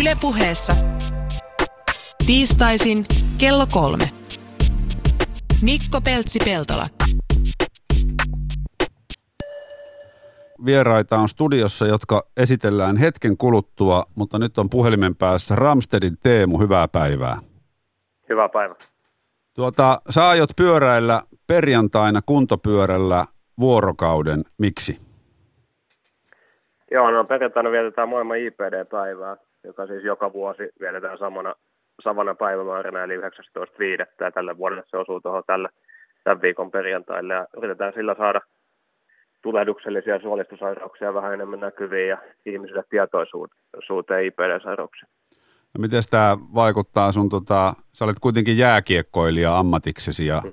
Ylepuheessa tiistaisin kello kolme. Mikko Peltsi-Peltola. Vieraita on studiossa, jotka esitellään hetken kuluttua, mutta nyt on puhelimen päässä Ramstedin Teemu. Hyvää päivää. Hyvää päivää. Tuota, sä aiot pyöräillä perjantaina kuntopyörällä vuorokauden. Miksi? Joo, no perjantaina vietetään maailman IPD-päivää, joka siis joka vuosi vietetään samana, samana päivämääränä, eli 19.5. Ja tälle vuodelle se osuu tuohon tälle, tämän viikon perjantaille. Ja yritetään sillä saada tulehduksellisia suolistosairauksia vähän enemmän näkyviin ja ihmisille tietoisuuteen IPD-sairauksiin. No miten tämä vaikuttaa sun, tota, sä olet kuitenkin jääkiekkoilija ammatiksesi ja mm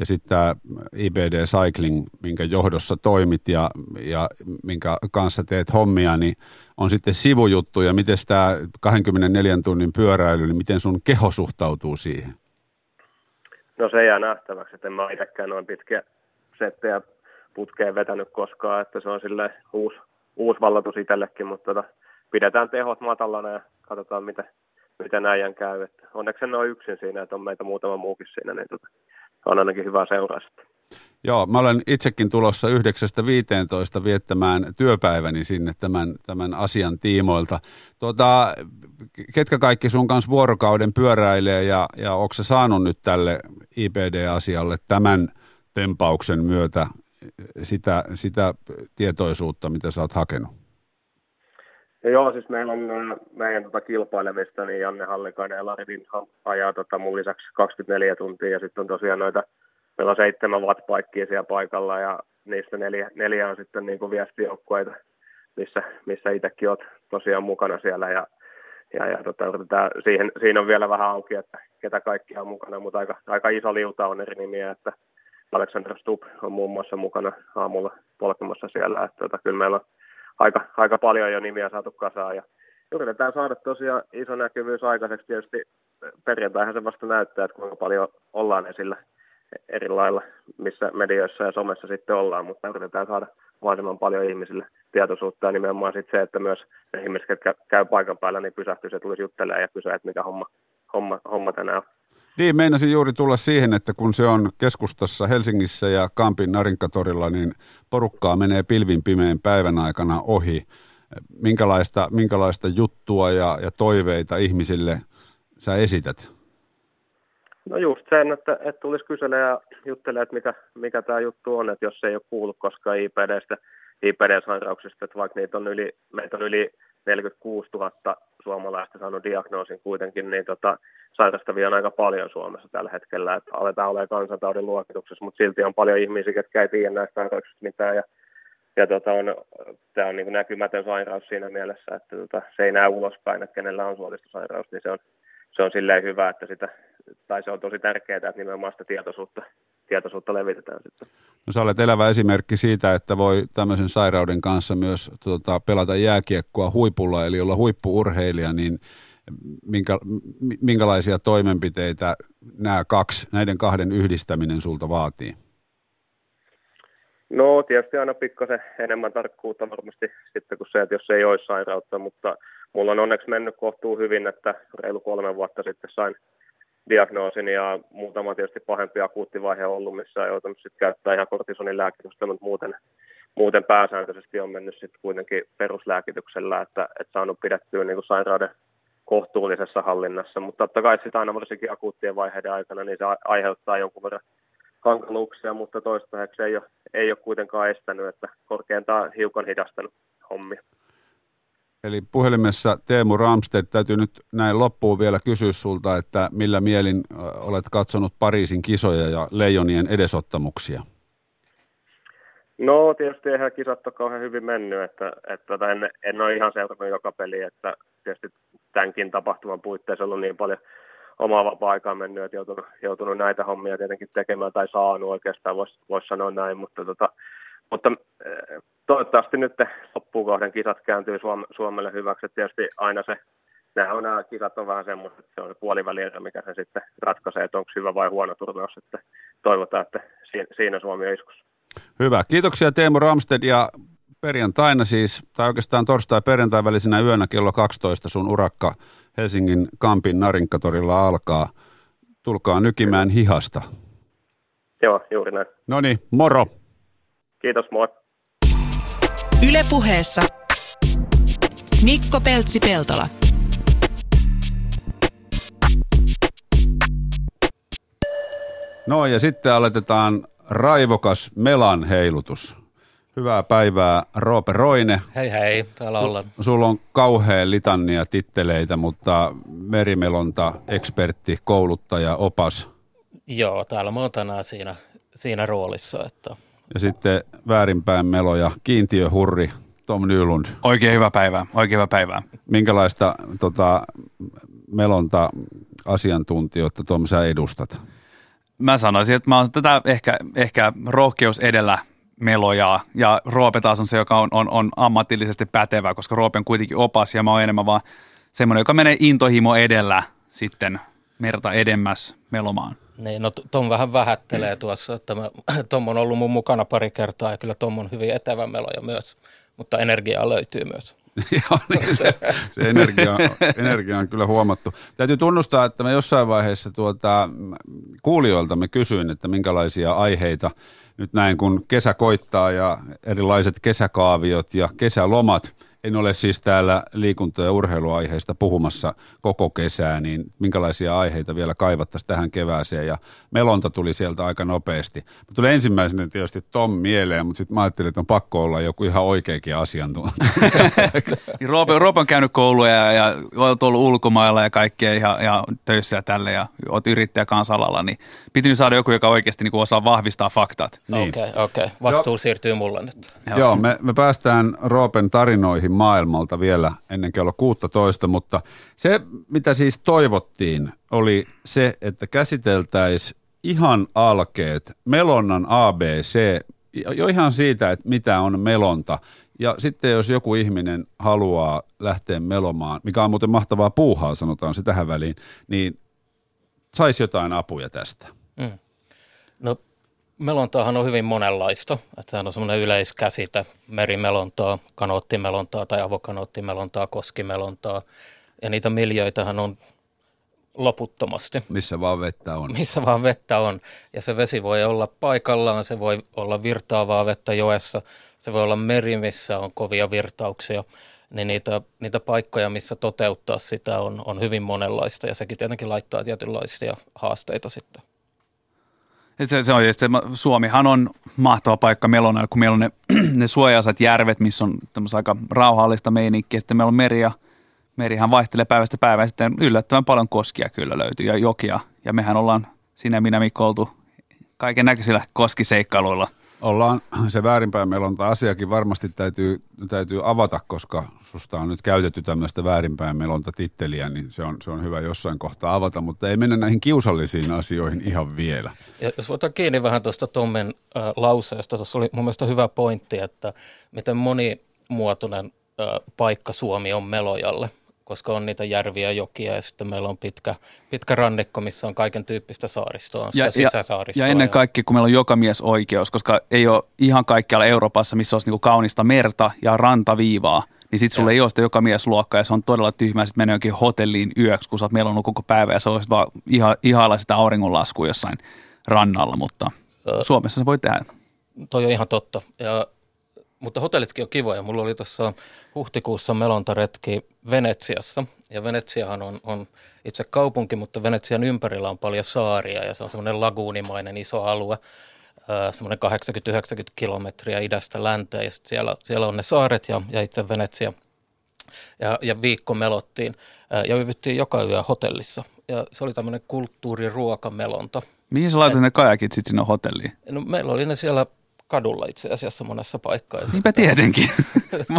ja sitten tämä IBD Cycling, minkä johdossa toimit ja, ja minkä kanssa teet hommia, niin on sitten sivujuttu. Ja miten tämä 24 tunnin pyöräily, niin miten sun keho suhtautuu siihen? No se jää nähtäväksi, että en mä itsekään noin pitkiä settejä putkeen vetänyt koskaan, että se on sille uusi, uusi vallatus itsellekin, mutta tota, pidetään tehot matalana ja katsotaan, miten, miten äijän käy. Että onneksi en ole yksin siinä, että on meitä muutama muukin siinä, niin tota, on ainakin hyvä seuraa Joo, mä olen itsekin tulossa 9.15 viettämään työpäiväni sinne tämän, tämän asian tiimoilta. Tuota, ketkä kaikki sun kanssa vuorokauden pyöräilee ja, ja onko se saanut nyt tälle IPD-asialle tämän tempauksen myötä sitä, sitä tietoisuutta, mitä sä oot hakenut? Ja joo, siis meillä on äh, meidän tota kilpailevista, niin Janne Hallikainen ja Lari Windham ajaa tota mun lisäksi 24 tuntia, ja sitten on tosiaan noita, meillä on seitsemän wattpaikkia siellä paikalla, ja niistä neljä, neljä on sitten niin kuin viestijoukkueita, missä, missä itsekin olet tosiaan mukana siellä, ja, ja, ja tota, siihen, siinä on vielä vähän auki, että ketä kaikki on mukana, mutta aika, aika iso liuta on eri nimiä, että Alexander Stubb on muun muassa mukana aamulla polkemassa siellä, että tota, kyllä meillä on aika, aika paljon jo nimiä saatu kasaan ja yritetään saada tosiaan iso näkyvyys aikaiseksi. Tietysti perjantaihan se vasta näyttää, että kuinka paljon ollaan esillä eri lailla, missä medioissa ja somessa sitten ollaan, mutta yritetään saada mahdollisimman paljon ihmisille tietoisuutta ja nimenomaan sitten se, että myös ne ihmiset, jotka käy paikan päällä, niin pysähtyisi ja tulisi juttelemaan ja kysyä, että mikä homma, homma, homma tänään on. Niin, meinasin juuri tulla siihen, että kun se on keskustassa Helsingissä ja Kampin Narinkatorilla, niin porukkaa menee pilvin pimeän päivän aikana ohi. Minkälaista, minkälaista juttua ja, ja toiveita ihmisille sä esität? No just sen, että, että tulisi kysellä ja juttelemaan, että mikä, mikä tämä juttu on, että jos ei ole kuullut koskaan IPDstä, IPD-sairauksista, että vaikka niitä on yli, meitä on yli 46 000 suomalaista saanut diagnoosin kuitenkin, niin tota, sairastavia on aika paljon Suomessa tällä hetkellä, että aletaan olemaan kansantaudin luokituksessa, mutta silti on paljon ihmisiä, jotka ei tiedä näistä sairauksista mitään, ja, ja tota on, tämä on niin näkymätön sairaus siinä mielessä, että tota, se ei näy ulospäin, että kenellä on suolistosairaus, niin se on, se on silleen hyvä, että sitä, tai se on tosi tärkeää, että nimenomaan sitä tietoisuutta, tietoisuutta levitetään sitten. No sä olet elävä esimerkki siitä, että voi tämmöisen sairauden kanssa myös tuota, pelata jääkiekkoa huipulla, eli olla huippuurheilija, niin minkä, minkälaisia toimenpiteitä nämä kaksi, näiden kahden yhdistäminen sulta vaatii? No tietysti aina pikkasen enemmän tarkkuutta varmasti sitten kuin se, että jos ei olisi sairautta, mutta mulla on onneksi mennyt kohtuu hyvin, että reilu kolme vuotta sitten sain diagnoosin ja muutama tietysti pahempi akuuttivaihe ollut, missä on joutunut sitten käyttää ihan kortisonin lääkitystä, mutta muuten, muuten pääsääntöisesti on mennyt sitten kuitenkin peruslääkityksellä, että, että saanut pidettyä niin kuin sairauden kohtuullisessa hallinnassa, mutta totta kai sitä aina varsinkin akuuttien vaiheiden aikana, niin se aiheuttaa jonkun verran hankaluuksia, mutta toistaiseksi ei ole, ei ole kuitenkaan estänyt, että korkeintaan hiukan hidastanut hommia. Eli puhelimessa Teemu Ramsted, täytyy nyt näin loppuun vielä kysyä sulta, että millä mielin olet katsonut Pariisin kisoja ja leijonien edesottamuksia? No tietysti eihän kisat ole kauhean hyvin mennyt, että, että, tota, en, en ole ihan seurannut joka peli, että tietysti tämänkin tapahtuman puitteissa ollut niin paljon omaa vapaa-aikaa mennyt, että joutunut, joutunut näitä hommia tietenkin tekemään tai saanut oikeastaan, voisi vois sanoa näin, mutta, tota, mutta toivottavasti nyt loppukohden kisat kääntyy Suomelle hyväksi, että tietysti aina se nämä, on, nämä kisat on vähän semmoista, että se on se puoliväli, mikä se sitten ratkaisee, että onko hyvä vai huono turnaus, että toivotaan, että siinä Suomi on iskussa. Hyvä. Kiitoksia Teemu Ramsted ja perjantaina siis, tai oikeastaan torstai-perjantai välisenä yönä kello 12 sun urakka Helsingin Kampin Narinkatorilla alkaa. Tulkaa nykimään hihasta. Joo, juuri näin. No niin, moro! Kiitos, moi. Yle puheessa Mikko Peltsi-Peltola. No ja sitten aloitetaan raivokas melan heilutus. Hyvää päivää Roope Roine. Hei hei, täällä ollaan. Sulla on kauhean litannia titteleitä, mutta merimelonta, ekspertti, kouluttaja, opas. Joo, täällä mä oon tänään siinä, siinä roolissa. Että... Ja sitten väärinpäin meloja, kiintiöhurri, Tom Nylund. Oikein hyvä päivää, oikein hyvä päivää. Minkälaista tota, melonta asiantuntijoita Tom sä edustat? Mä sanoisin, että mä oon tätä ehkä, ehkä rohkeus edellä melojaa ja Roope taas on se, joka on, on, on ammatillisesti pätevä, koska Roope on kuitenkin opas ja mä oon enemmän vaan semmoinen, joka menee intohimo edellä sitten merta edemmäs melomaan. Niin, no Tom vähän vähättelee tuossa, että mä, Tom on ollut mun mukana pari kertaa ja kyllä Tom on hyvin etävä meloja myös, mutta energiaa löytyy myös. Joo, niin se, se energia, energia on kyllä huomattu. Täytyy tunnustaa, että mä jossain vaiheessa tuota, kuulijoilta me kysyin, että minkälaisia aiheita nyt näin kun kesä koittaa ja erilaiset kesäkaaviot ja kesälomat – en ole siis täällä liikunta- ja urheiluaiheista puhumassa koko kesää, niin minkälaisia aiheita vielä kaivattaisiin tähän kevääseen. Ja melonta tuli sieltä aika nopeasti. Mä tuli ensimmäisenä tietysti Tom mieleen, mutta sitten mä ajattelin, että on pakko olla joku ihan oikeakin asiantuntija. Roope, Roope on käynyt kouluja ja, ja olet ollut ulkomailla ja kaikkea ja, ja töissä ja tälle ja olet yrittäjä kansalalla, niin piti saada joku, joka oikeasti niin osaa vahvistaa faktat. Okei, niin. okei. Okay, okay. Vastuu jo. siirtyy mulle nyt. Joo, Joo me, me päästään Roopen tarinoihin takaisin maailmalta vielä ennen kello 16, mutta se, mitä siis toivottiin, oli se, että käsiteltäisiin ihan alkeet, melonnan ABC, jo ihan siitä, että mitä on melonta. Ja sitten jos joku ihminen haluaa lähteä melomaan, mikä on muuten mahtavaa puuhaa, sanotaan se tähän väliin, niin saisi jotain apuja tästä. Mm. No Melontaahan on hyvin monenlaista. Että sehän on semmoinen yleiskäsite, merimelontaa, kanoottimelontaa tai avokanoottimelontaa, koskimelontaa. Ja niitä miljöitähän on loputtomasti. Missä vaan vettä on. Missä vaan vettä on. Ja se vesi voi olla paikallaan, se voi olla virtaavaa vettä joessa, se voi olla meri, missä on kovia virtauksia. Niin niitä, niitä paikkoja, missä toteuttaa sitä on, on hyvin monenlaista ja sekin tietenkin laittaa tietynlaisia haasteita sitten. Se, se on just, Suomihan on mahtava paikka Melonella, kun meillä on ne, ne suojaisat järvet, missä on aika rauhallista meininkiä. Sitten meillä on meri ja merihan vaihtelee päivästä päivään. Sitten yllättävän paljon koskia kyllä löytyy ja jokia. Ja mehän ollaan sinä ja minä Mikko oltu kaiken näköisillä koskiseikkailuilla – ollaan se väärinpäin melonta asiakin varmasti täytyy, täytyy avata, koska susta on nyt käytetty tämmöistä väärinpäin melonta titteliä, niin se on, se on hyvä jossain kohtaa avata, mutta ei mennä näihin kiusallisiin asioihin ihan vielä. Ja jos voidaan kiinni vähän tuosta Tommen äh, lauseesta, tuossa oli mun mielestä hyvä pointti, että miten monimuotoinen äh, paikka Suomi on melojalle koska on niitä järviä ja jokia ja sitten meillä on pitkä, pitkä rannikko, missä on kaiken tyyppistä saaristoa, ja, sisäsaaristoa. Ja, ja ennen kaikkea, kun meillä on joka mies oikeus, koska ei ole ihan kaikkialla Euroopassa, missä olisi niinku kaunista merta ja rantaviivaa, niin sitten sulla ja. ei ole sitä joka mies luokka ja se on todella tyhmää sitten mennä jonkin hotelliin yöksi, kun sä oot melonnut koko päivä ja se olisi vaan iha, ihailla sitä auringonlaskua jossain rannalla, mutta Suomessa se voi tehdä. Toi on ihan totta. Ja mutta hotellitkin on kivoja. Mulla oli tuossa huhtikuussa melontaretki Venetsiassa. Ja Venetsiahan on, on itse kaupunki, mutta Venetsian ympärillä on paljon saaria ja se on semmoinen laguunimainen iso alue. semmoinen 80-90 kilometriä idästä länteen ja siellä, siellä on ne saaret ja, ja itse Venetsia. Ja, ja viikko melottiin ja yvyttiin joka yö hotellissa. Ja se oli tämmöinen kulttuuriruokamelonta. Mihin sä laitat ne kajakit sitten sinne hotelliin? No, meillä oli ne siellä kadulla itse asiassa monessa paikkaa. Niinpä tietenkin.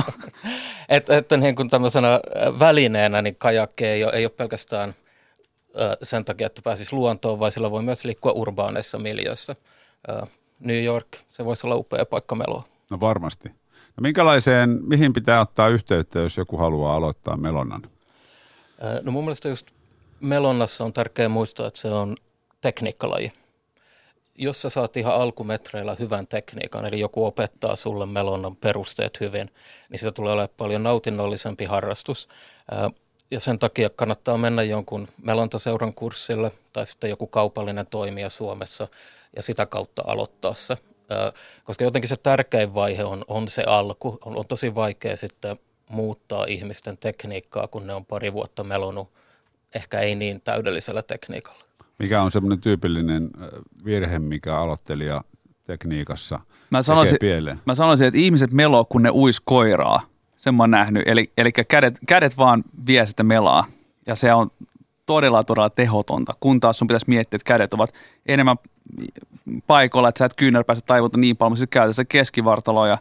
että et, niin kuin tämmöisenä välineenä niin kajakki ei ole, ei ole pelkästään sen takia, että pääsisi luontoon, vaan sillä voi myös liikkua urbaaneissa miljöissä. New York, se voisi olla upea paikka meloa. No varmasti. No minkälaiseen, mihin pitää ottaa yhteyttä, jos joku haluaa aloittaa melonnan? No mun mielestä just melonnassa on tärkeää muistaa, että se on tekniikkalaji. Jos sä saat ihan alkumetreillä hyvän tekniikan, eli joku opettaa sulle melonnan perusteet hyvin, niin se tulee olemaan paljon nautinnollisempi harrastus. Ja sen takia kannattaa mennä jonkun melontaseuran kurssille tai sitten joku kaupallinen toimija Suomessa ja sitä kautta aloittaa se. Koska jotenkin se tärkein vaihe on, on se alku. On, on tosi vaikea sitten muuttaa ihmisten tekniikkaa, kun ne on pari vuotta melonut ehkä ei niin täydellisellä tekniikalla. Mikä on semmoinen tyypillinen virhe, mikä aloittelija tekniikassa mä sanoisin, pieleen? Mä sanoisin, että ihmiset meloo, kun ne uis koiraa. Sen mä oon nähnyt. Eli, eli kädet, kädet vaan vie sitä melaa. Ja se on todella, todella tehotonta. Kun taas sun pitäisi miettiä, että kädet ovat enemmän paikoilla, että sä et kyynärpäässä taivuta niin paljon, mutta sitten käytä se keskivartalo ja,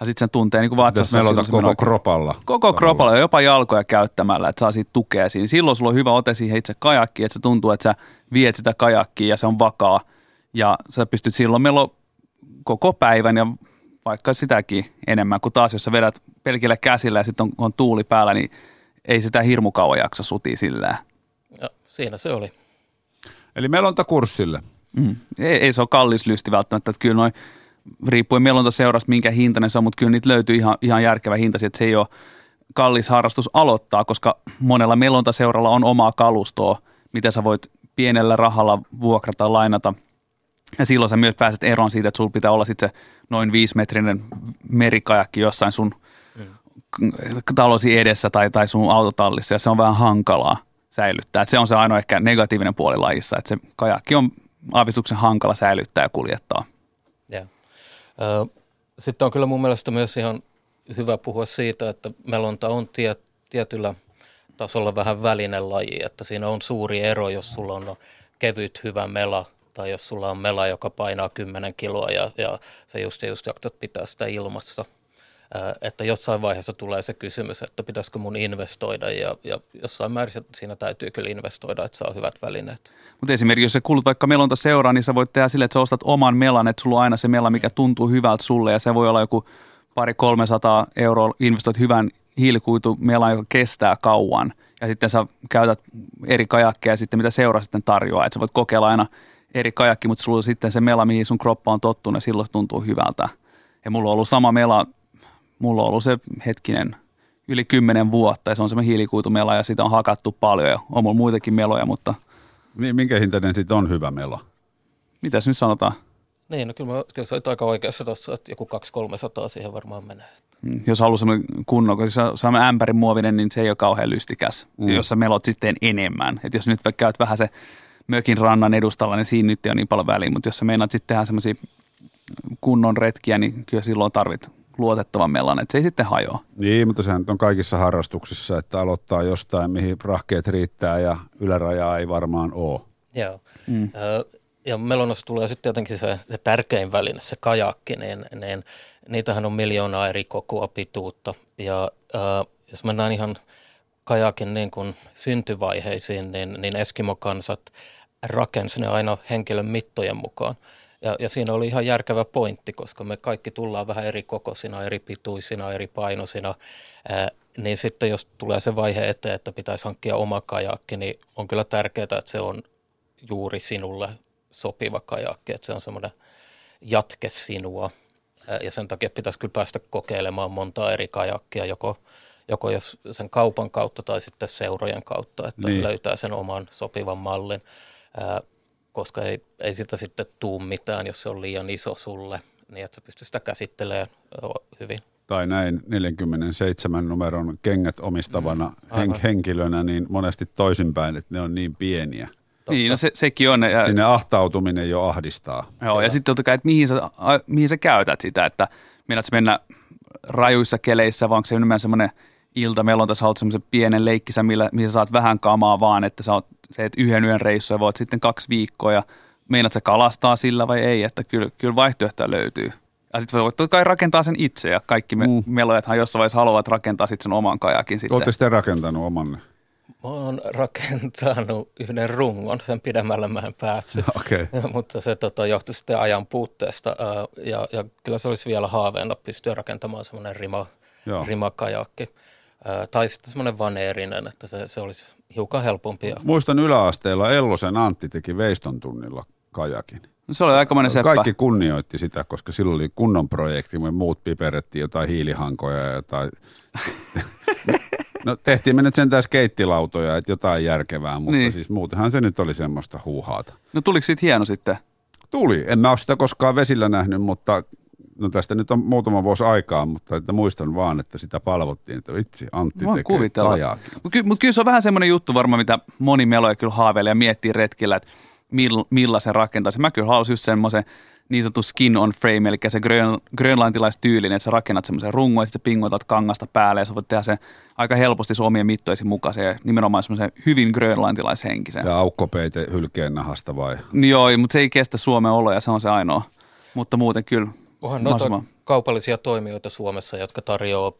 ja sitten sen tuntee niin kuin vatsassa. melota koko menoo, kropalla. Koko kropalla ja jopa jalkoja käyttämällä, että saa siitä tukea siinä. Silloin sulla on hyvä ote siihen itse kajakkiin, että se tuntuu, että sä viet sitä kajakkiin ja se on vakaa. Ja sä pystyt silloin melo koko päivän ja vaikka sitäkin enemmän, kuin taas jos sä vedät pelkillä käsillä ja sitten on, on tuuli päällä, niin ei sitä hirmu kauan jaksa sutia sillä. Ja siinä se oli. Eli melontakurssille. Mm. Ei, ei, se ole kallis lysti välttämättä, että kyllä noin riippuen melontaseurasta, minkä hintainen se on, mutta kyllä niitä löytyy ihan, ihan järkevä hinta, että se ei ole kallis harrastus aloittaa, koska monella melontaseuralla on omaa kalustoa, mitä sä voit pienellä rahalla vuokrata, lainata. Ja silloin sä myös pääset eroon siitä, että sulla pitää olla sitten se noin viisimetrinen merikajakki jossain sun mm. talosi edessä tai, tai sun autotallissa, ja se on vähän hankalaa säilyttää. Et se on se ainoa ehkä negatiivinen puoli lajissa, että se kajakki on aavistuksen hankala säilyttää ja kuljettaa. Sitten on kyllä mun mielestä myös ihan hyvä puhua siitä, että melonta on tie, tietyllä tasolla vähän välinen laji, että siinä on suuri ero, jos sulla on kevyt hyvä mela tai jos sulla on mela, joka painaa 10 kiloa ja, ja se just, just jaksat pitää sitä ilmassa – että jossain vaiheessa tulee se kysymys, että pitäisikö mun investoida ja, ja jossain määrin siinä täytyy kyllä investoida, että saa hyvät välineet. Mutta esimerkiksi jos sä kuulut vaikka melonta seuraa, niin sä voit tehdä sille, että sä ostat oman melan, että sulla on aina se mela, mikä tuntuu hyvältä sulle ja se voi olla joku pari 300 euroa, investoit hyvän hiilikuitumelan, joka kestää kauan ja sitten sä käytät eri kajakkeja sitten mitä seura sitten tarjoaa, että sä voit kokeilla aina eri kajakki, mutta sulla on sitten se mela, mihin sun kroppa on tottunut ja silloin tuntuu hyvältä. Ja mulla on ollut sama mela mulla on ollut se hetkinen yli kymmenen vuotta ja se on semmoinen hiilikuitumela ja sitä on hakattu paljon ja on mulla muitakin meloja, mutta... Minkä hintainen sitten on hyvä melo? Mitäs nyt sanotaan? Niin, no kyllä, mä, kyllä sä olit aika oikeassa tuossa, että joku 200-300 siihen varmaan menee. Mm, jos haluaa semmoinen kunnon, kun se on ämpärin muovinen, niin se ei ole kauhean lystikäs. Mm. Jos sä melot sitten enemmän. että jos nyt käyt vähän se mökin rannan edustalla, niin siinä nyt ei ole niin paljon väliä. Mutta jos sä meinaat sitten tehdä semmoisia kunnon retkiä, niin kyllä silloin tarvit luotettavan melan, että se ei sitten hajoa. Niin, mutta sehän on kaikissa harrastuksissa, että aloittaa jostain, mihin rahkeet riittää ja ylärajaa ei varmaan ole. Joo. Mm. Ja melonassa tulee sitten jotenkin se, se tärkein väline, se kajakki, niin, niin niitähän on miljoonaa eri kokoa pituutta. Ja äh, jos mennään ihan kajakin niin kuin syntyvaiheisiin, niin, niin Eskimo-kansat rakensi ne aina henkilön mittojen mukaan. Ja, ja siinä oli ihan järkevä pointti, koska me kaikki tullaan vähän eri kokoisina, eri pituisina, eri painoisina. Ää, niin sitten jos tulee se vaihe eteen, että pitäisi hankkia oma kajakki, niin on kyllä tärkeää, että se on juuri sinulle sopiva kajakki, että se on semmoinen jatke sinua. Ää, ja sen takia pitäisi kyllä päästä kokeilemaan monta eri kajakkia, joko, joko jos sen kaupan kautta tai sitten seurojen kautta, että niin. löytää sen oman sopivan mallin. Ää, koska ei, ei sitä sitten tuu mitään, jos se on liian iso sulle, niin että sä pystyt sitä käsittelemään hyvin. Tai näin 47 numeron kengät omistavana mm, hen- henkilönä, niin monesti toisinpäin, että ne on niin pieniä. Totta. Niin, no se, sekin on. Ja, Sinne ahtautuminen jo ahdistaa. Joo, ja, ja sitten totta kai, että mihin sä, mihin sä käytät sitä, että meinaatko mennä rajuissa keleissä, vai onko se enemmän semmoinen – ilta. Meillä on tässä ollut semmoisen pienen leikkisä, millä, missä saat vähän kamaa vaan, että sä oot, et yhden yön reissu ja voit sitten kaksi viikkoa ja meinaat sä kalastaa sillä vai ei, että kyllä, kyllä vaihtoehtoja löytyy. Ja sitten voit kai rakentaa sen itse ja kaikki me, mm. melojathan jossain vaiheessa haluavat rakentaa sitten sen oman kajakin sitten. Olette sitten rakentanut omanne? Mä oon rakentanut yhden rungon, sen pidemmälle mä en päässyt, okay. mutta se tota, johtui sitten ajan puutteesta ja, ja kyllä se olisi vielä haaveena pystyä rakentamaan semmoinen rima, rimakajakki tai sitten semmoinen vaneerinen, että se, se olisi hiukan helpompi. Muistan yläasteella Ellosen Antti teki veiston tunnilla kajakin. No se oli aikamoinen seppä. Kaikki kunnioitti sitä, koska silloin oli kunnon projekti, me muut piperettiin jotain hiilihankoja ja jotain. no tehtiin me nyt sentään skeittilautoja, että jotain järkevää, mutta niin. siis muutenhan se nyt oli semmoista huuhaata. No tuliko siitä hieno sitten? Tuli. En mä ole sitä koskaan vesillä nähnyt, mutta no tästä nyt on muutama vuosi aikaa, mutta että muistan vaan, että sitä palvottiin, että vitsi, Antti Voin tekee. Mutta ky- mut kyllä se on vähän semmoinen juttu varmaan, mitä moni meloja kyllä haaveilee ja miettii retkillä, että mill, millaisen rakentaisi. Mä kyllä haluaisin just semmoisen niin sanottu skin on frame, eli se grön, grönlantilaistyylinen, että sä rakennat semmoisen rungon ja sitten pingotat kangasta päälle ja sä voit tehdä sen aika helposti sun omien mittoisi mukaisen ja nimenomaan semmoisen hyvin grönlantilaishenkisen. Ja aukkopeite hylkeen nahasta vai? Joo, mutta se ei kestä Suomen oloja, se on se ainoa. Mutta muuten kyllä. Onhan noita kaupallisia toimijoita Suomessa, jotka tarjoaa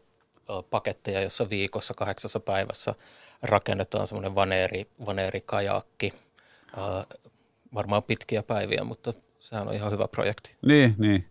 paketteja, jossa viikossa kahdeksassa päivässä rakennetaan semmoinen vaneeri, vaneerikajakki. varmaan pitkiä päiviä, mutta sehän on ihan hyvä projekti. Niin, niin.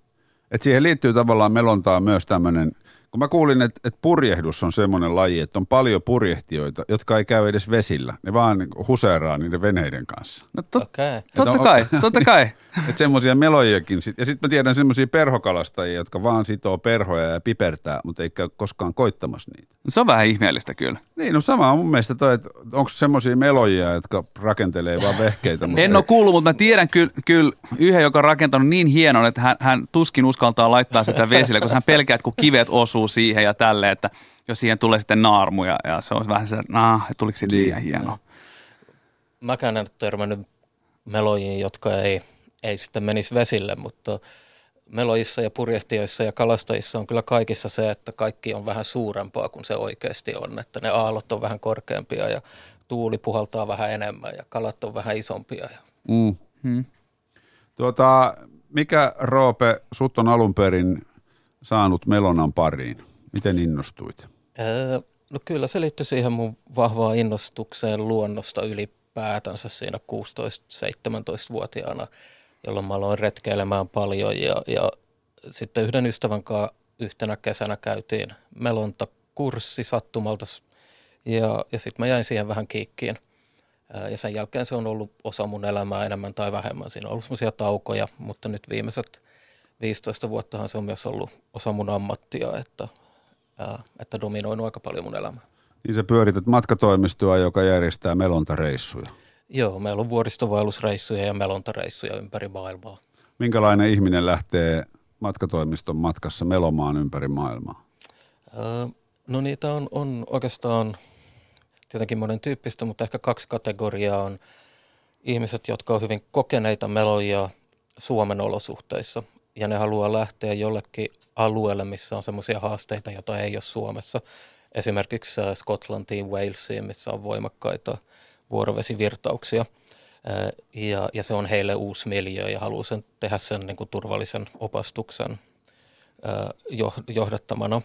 Et siihen liittyy tavallaan melontaa myös tämmöinen – kun mä kuulin, että, että purjehdus on semmoinen laji, että on paljon purjehtijoita, jotka ei käy edes vesillä. Ne vaan huseeraa niiden veneiden kanssa. No to, okay. totta kai, totta kai. Että semmoisia melojiakin. Ja sitten mä tiedän semmoisia perhokalastajia, jotka vaan sitoo perhoja ja pipertää, mutta ei käy koskaan koittamassa niitä. No se on vähän ihmeellistä kyllä. Niin, no sama on mun mielestä toi, että onko semmoisia melojia, jotka rakentelee vaan vehkeitä. en ei. ole kuullut, mutta mä tiedän kyllä, kyllä yhden, joka on rakentanut niin hienon, että hän, hän tuskin uskaltaa laittaa sitä vesille, koska hän pelkää, että kun kivet osuu siihen ja tälle, että jos siihen tulee sitten naarmu ja, se on vähän se, että nah, tuliko siitä liian niin. hieno. Mäkään en törmännyt melojiin, jotka ei, ei sitten menisi vesille, mutta melojissa ja purjehtijoissa ja kalastajissa on kyllä kaikissa se, että kaikki on vähän suurempaa kuin se oikeasti on, että ne aallot on vähän korkeampia ja tuuli puhaltaa vähän enemmän ja kalat on vähän isompia. Ja... Mm. Hmm. Tuota, mikä Roope, sut on alun perin saanut Melonan pariin? Miten innostuit? Öö, no kyllä se liittyy siihen mun vahvaan innostukseen luonnosta ylipäätänsä siinä 16-17-vuotiaana, jolloin mä aloin retkeilemään paljon ja, ja sitten yhden ystävän kanssa yhtenä kesänä käytiin melontakurssi sattumalta ja, ja sitten mä jäin siihen vähän kiikkiin. Ja sen jälkeen se on ollut osa mun elämää enemmän tai vähemmän. Siinä on ollut semmoisia taukoja, mutta nyt viimeiset 15 vuottahan se on myös ollut osa mun ammattia, että että dominoinut aika paljon mun elämää. Niin sä pyörität matkatoimistoa, joka järjestää melontareissuja. Joo, meillä on vuoristovaellusreissuja ja melontareissuja ympäri maailmaa. Minkälainen ihminen lähtee matkatoimiston matkassa melomaan ympäri maailmaa? Öö, no niitä on, on oikeastaan tietenkin monen tyyppistä, mutta ehkä kaksi kategoriaa on ihmiset, jotka on hyvin kokeneita meloja Suomen olosuhteissa ja ne haluaa lähteä jollekin alueelle, missä on semmoisia haasteita, joita ei ole Suomessa. Esimerkiksi äh, Skotlantiin, Walesiin, missä on voimakkaita vuorovesivirtauksia. Ja, ja se on heille uusi miljö ja haluaa sen, tehdä sen niin kuin turvallisen opastuksen johdattamana.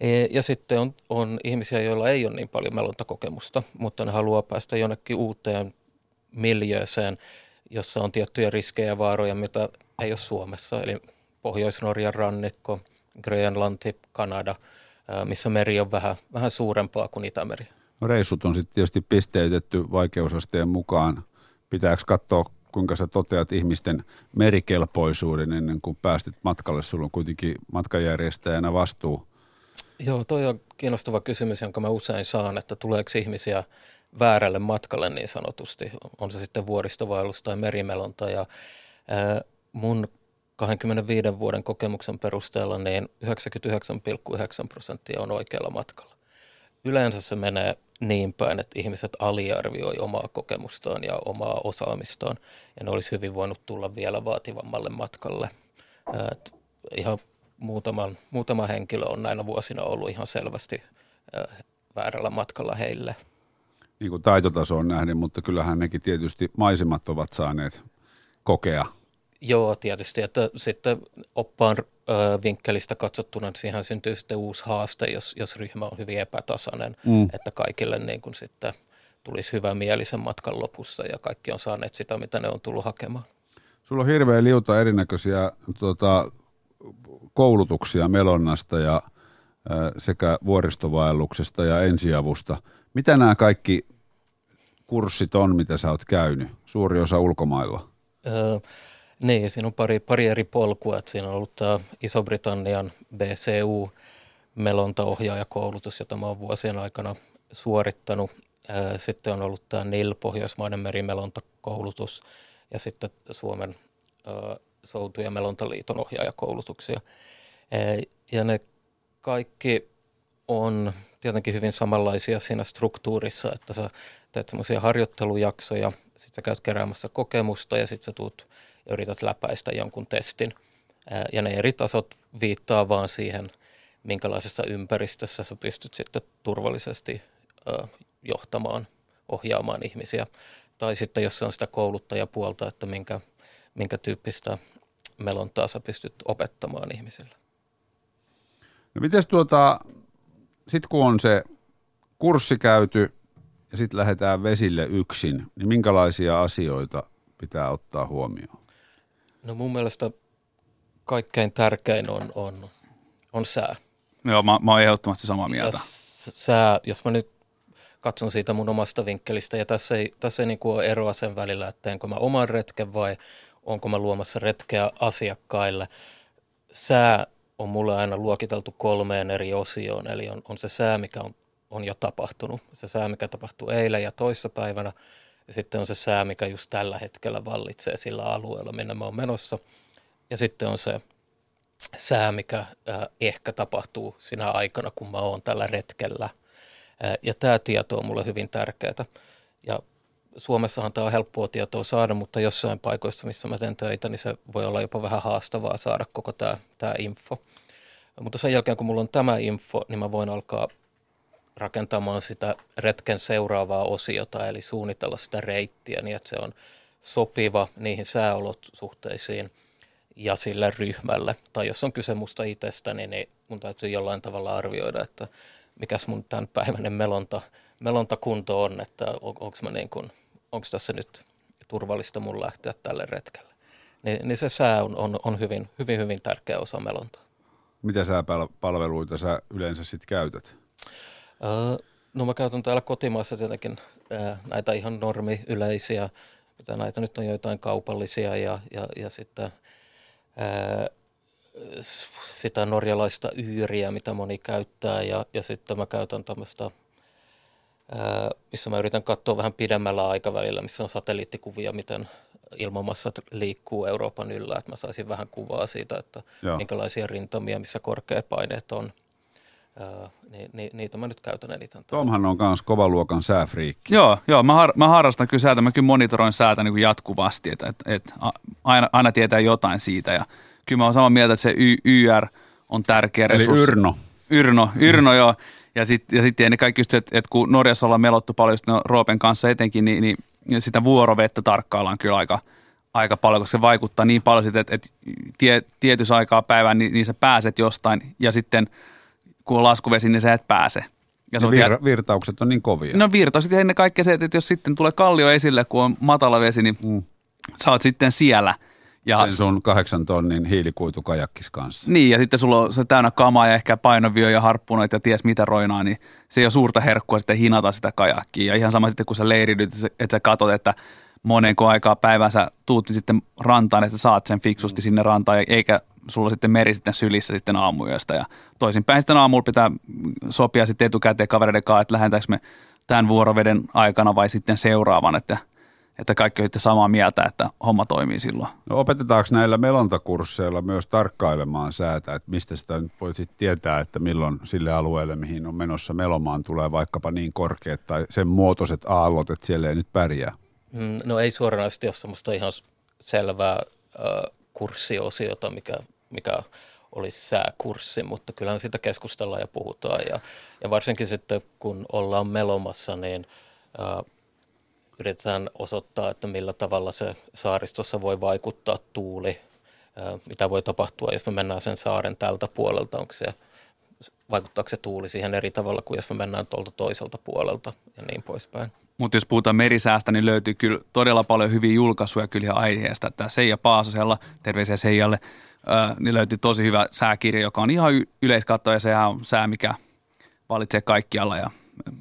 E, ja sitten on, on ihmisiä, joilla ei ole niin paljon melontakokemusta, mutta ne haluaa päästä jonnekin uuteen miljööseen, jossa on tiettyjä riskejä ja vaaroja, mitä ei ole Suomessa. Eli Pohjois-Norjan rannikko, Grönlanti, Kanada, missä meri on vähän, vähän suurempaa kuin Itämeri. Reissut on sitten tietysti pisteytetty vaikeusasteen mukaan. Pitääkö katsoa, kuinka sä toteat ihmisten merikelpoisuuden ennen kuin päästit matkalle? Sulla on kuitenkin matkajärjestäjänä vastuu. Joo, toi on kiinnostava kysymys, jonka mä usein saan, että tuleeko ihmisiä väärälle matkalle niin sanotusti. On se sitten vuoristovaellus tai merimelonta. Ja, ää, mun 25 vuoden kokemuksen perusteella niin 99,9 prosenttia on oikealla matkalla. Yleensä se menee niin päin, että ihmiset aliarvioi omaa kokemustaan ja omaa osaamistaan, ja ne olisi hyvin voinut tulla vielä vaativammalle matkalle. Et ihan muutaman, muutama henkilö on näinä vuosina ollut ihan selvästi väärällä matkalla heille. Niin kuin taitotaso on nähnyt, mutta kyllähän nekin tietysti maisemat ovat saaneet kokea Joo, tietysti, että sitten oppaan vinkkelistä katsottuna siihen syntyy sitten uusi haaste, jos, jos ryhmä on hyvin epätasainen, mm. että kaikille niin kuin sitten tulisi hyvä mielisen matkan lopussa ja kaikki on saaneet sitä, mitä ne on tullut hakemaan. Sulla on hirveän liuta erinäköisiä tuota, koulutuksia melonnasta ja sekä vuoristovaelluksesta ja ensiavusta. Mitä nämä kaikki kurssit on, mitä sä oot käynyt? Suuri osa ulkomailla. Öö, niin, siinä on pari, pari eri polkua. Että siinä on ollut tämä Iso-Britannian BCU melontaohjaajakoulutus, jota mä oon vuosien aikana suorittanut. Sitten on ollut tämä NIL, Pohjoismaiden merimelontakoulutus, ja sitten Suomen Soutu- ja Melontaliiton ohjaajakoulutuksia. Ja ne kaikki on tietenkin hyvin samanlaisia siinä struktuurissa, että sä teet semmoisia harjoittelujaksoja, sitten sä käyt keräämässä kokemusta ja sitten sä tuut yrität läpäistä jonkun testin. Ja ne eri tasot viittaa vaan siihen, minkälaisessa ympäristössä sä pystyt sitten turvallisesti johtamaan, ohjaamaan ihmisiä. Tai sitten jos se on sitä kouluttajapuolta, että minkä, minkä tyyppistä melontaa sä pystyt opettamaan ihmisille. No miten tuota, sitten kun on se kurssi käyty ja sitten lähdetään vesille yksin, niin minkälaisia asioita pitää ottaa huomioon? No mun mielestä kaikkein tärkein on, on, on sää. Joo, mä, mä oon ehdottomasti samaa mieltä. Ja sää, jos mä nyt katson siitä mun omasta vinkkelistä, ja tässä ei, tässä ei niin kuin ole eroa sen välillä, että teenkö mä oman retken vai onko mä luomassa retkeä asiakkaille. Sää on mulle aina luokiteltu kolmeen eri osioon, eli on, on se sää, mikä on, on jo tapahtunut, se sää, mikä tapahtuu eilen ja toissapäivänä, ja sitten on se sää, mikä just tällä hetkellä vallitsee sillä alueella, minne mä oon menossa, ja sitten on se sää, mikä äh, ehkä tapahtuu sinä aikana, kun mä oon tällä retkellä. Äh, ja tämä tieto on mulle hyvin tärkeää. Ja Suomessahan tämä on helppoa tietoa saada, mutta jossain paikoissa, missä mä teen töitä, niin se voi olla jopa vähän haastavaa saada koko tämä info. Mutta sen jälkeen, kun mulla on tämä info, niin mä voin alkaa rakentamaan sitä retken seuraavaa osiota, eli suunnitella sitä reittiä niin, että se on sopiva niihin sääolosuhteisiin ja sille ryhmälle. Tai jos on kyse musta itsestäni, niin mun täytyy jollain tavalla arvioida, että mikäs mun tämän päiväinen melonta, melontakunto on, että on, onko niin onko tässä nyt turvallista mun lähteä tälle retkelle. Ni, niin se sää on, on, on hyvin, hyvin, hyvin tärkeä osa melontaa. Mitä sääpalveluita sä yleensä sitten käytät? Öö, no mä käytän täällä kotimaassa tietenkin ää, näitä ihan normi-yleisiä, mitä näitä nyt on joitain kaupallisia ja, ja, ja sitten ää, sitä norjalaista yyriä, mitä moni käyttää ja, ja sitten mä käytän tämmöistä – missä mä yritän katsoa vähän pidemmällä aikavälillä, missä on satelliittikuvia, miten ilmamassat liikkuu Euroopan yllä, että mä saisin vähän kuvaa siitä, että Joo. minkälaisia rintamia, missä korkeapaineet on. Ni, ni, niitä mä nyt käytän eniten. Tomhan on myös kovan luokan sääfriikki. Joo, joo mä, har, mä harrastan kyllä säätä, mä kyllä monitoroin säätä niin kuin jatkuvasti, että, että, että aina, aina tietää jotain siitä ja kyllä mä oon samaa mieltä, että se y, YR on tärkeä Eli resurssi. Yrno. Yrno, Yrno joo. Ja sitten ja sit ennen kaikkea just, että, että kun Norjassa ollaan melottu paljon just no, Roopen kanssa etenkin, niin, niin sitä vuorovettä tarkkaillaan kyllä aika, aika paljon, koska se vaikuttaa niin paljon, että, että, että tie, tietyssä aikaa päivään niin, niin sä pääset jostain ja sitten kun on laskuvesi, niin sä et pääse. Ja niin vir, virtaukset on niin kovia. No virtaukset ja ennen kaikkea se, että jos sitten tulee kallio esille, kun on matala vesi, niin mm. sä oot sitten siellä – ja Sen sun kahdeksan tonnin hiilikuitukajakkis kanssa. Niin, ja sitten sulla on se täynnä kamaa ja ehkä painovio ja harppunoita ja ties mitä roinaa, niin se ei ole suurta herkkua sitten hinata sitä kajakkia. Ja ihan sama sitten, kun sä leiridyt, että sä katot, että monenko aikaa päivänsä tuut sitten rantaan, että saat sen fiksusti mm. sinne rantaan, eikä sulla sitten meri sitten sylissä sitten aamuyöstä. Ja toisinpäin sitten aamulla pitää sopia sitten etukäteen kavereiden kanssa, että lähdetäänkö me tämän vuoroveden aikana vai sitten seuraavan, että – että kaikki on samaa mieltä, että homma toimii silloin. No opetetaanko näillä melontakursseilla myös tarkkailemaan säätä, että mistä sitä nyt voi sitten tietää, että milloin sille alueelle, mihin on menossa melomaan, tulee vaikkapa niin korkeat tai sen muotoiset aallot, että siellä ei nyt pärjää? Mm, no ei suoranaisesti ole semmoista ihan selvää äh, kurssiosiota, mikä, mikä olisi sääkurssi, mutta kyllähän siitä keskustellaan ja puhutaan. Ja, ja varsinkin sitten, kun ollaan melomassa, niin äh, yritetään osoittaa, että millä tavalla se saaristossa voi vaikuttaa tuuli, mitä voi tapahtua, jos me mennään sen saaren tältä puolelta, onko se, vaikuttaako se tuuli siihen eri tavalla kuin jos me mennään tuolta toiselta puolelta ja niin poispäin. Mutta jos puhutaan merisäästä, niin löytyy kyllä todella paljon hyviä julkaisuja kyllä aiheesta. Tämä Seija Paasasella, terveisiä Seijalle, niin löytyy tosi hyvä sääkirja, joka on ihan yleiskatto ja se on sää, mikä valitsee kaikkialla ja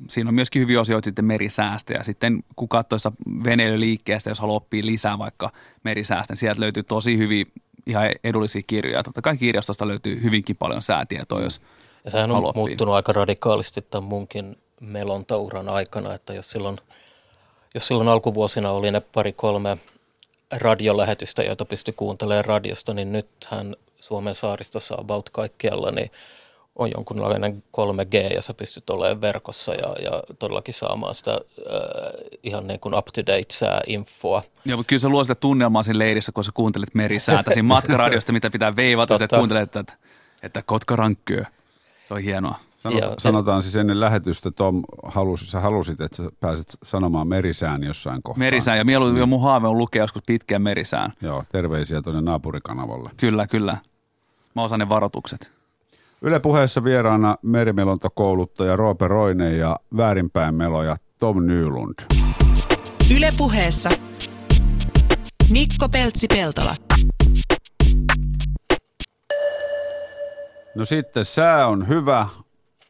siinä on myöskin hyviä osioita sitten merisäästä ja sitten kun katsoessa veneilyliikkeestä, jos haluaa oppia lisää vaikka merisäästä, niin sieltä löytyy tosi hyviä ihan edullisia kirjoja. Totta kai kirjastosta löytyy hyvinkin paljon säätietoa, jos Ja sehän on muuttunut aika radikaalisti tämän munkin melontauran aikana, että jos silloin, jos silloin alkuvuosina oli ne pari-kolme radiolähetystä, joita pystyi kuuntelemaan radiosta, niin nythän Suomen saaristossa about kaikkialla, niin on jonkunlainen 3G ja sä pystyt olemaan verkossa ja, ja todellakin saamaan sitä äh, ihan niin kuin up-to-date sää-infoa. Joo, mutta kyllä se luo sitä tunnelmaa siinä leirissä, kun sä kuuntelet merisäätä siinä matkaradiosta, mitä pitää veivata, että kuuntelet, että, että, että kotka rankkyö. Se on hienoa. Sanot, ja, sanotaan siis ennen lähetystä, Tom, halusi, sä halusit, että sä pääset sanomaan merisään jossain kohtaa. Merisään, ja mieluummin mm. mun haave on lukea joskus pitkään merisään. Joo, terveisiä tuonne naapurikanavalle. Kyllä, kyllä. Mä osaan ne varoitukset. Yle puheessa vieraana merimelontakouluttaja Roope Roine ja väärinpäin meloja Tom Nylund. Yle puheessa Mikko Peltsi-Peltola. No sitten sää on hyvä,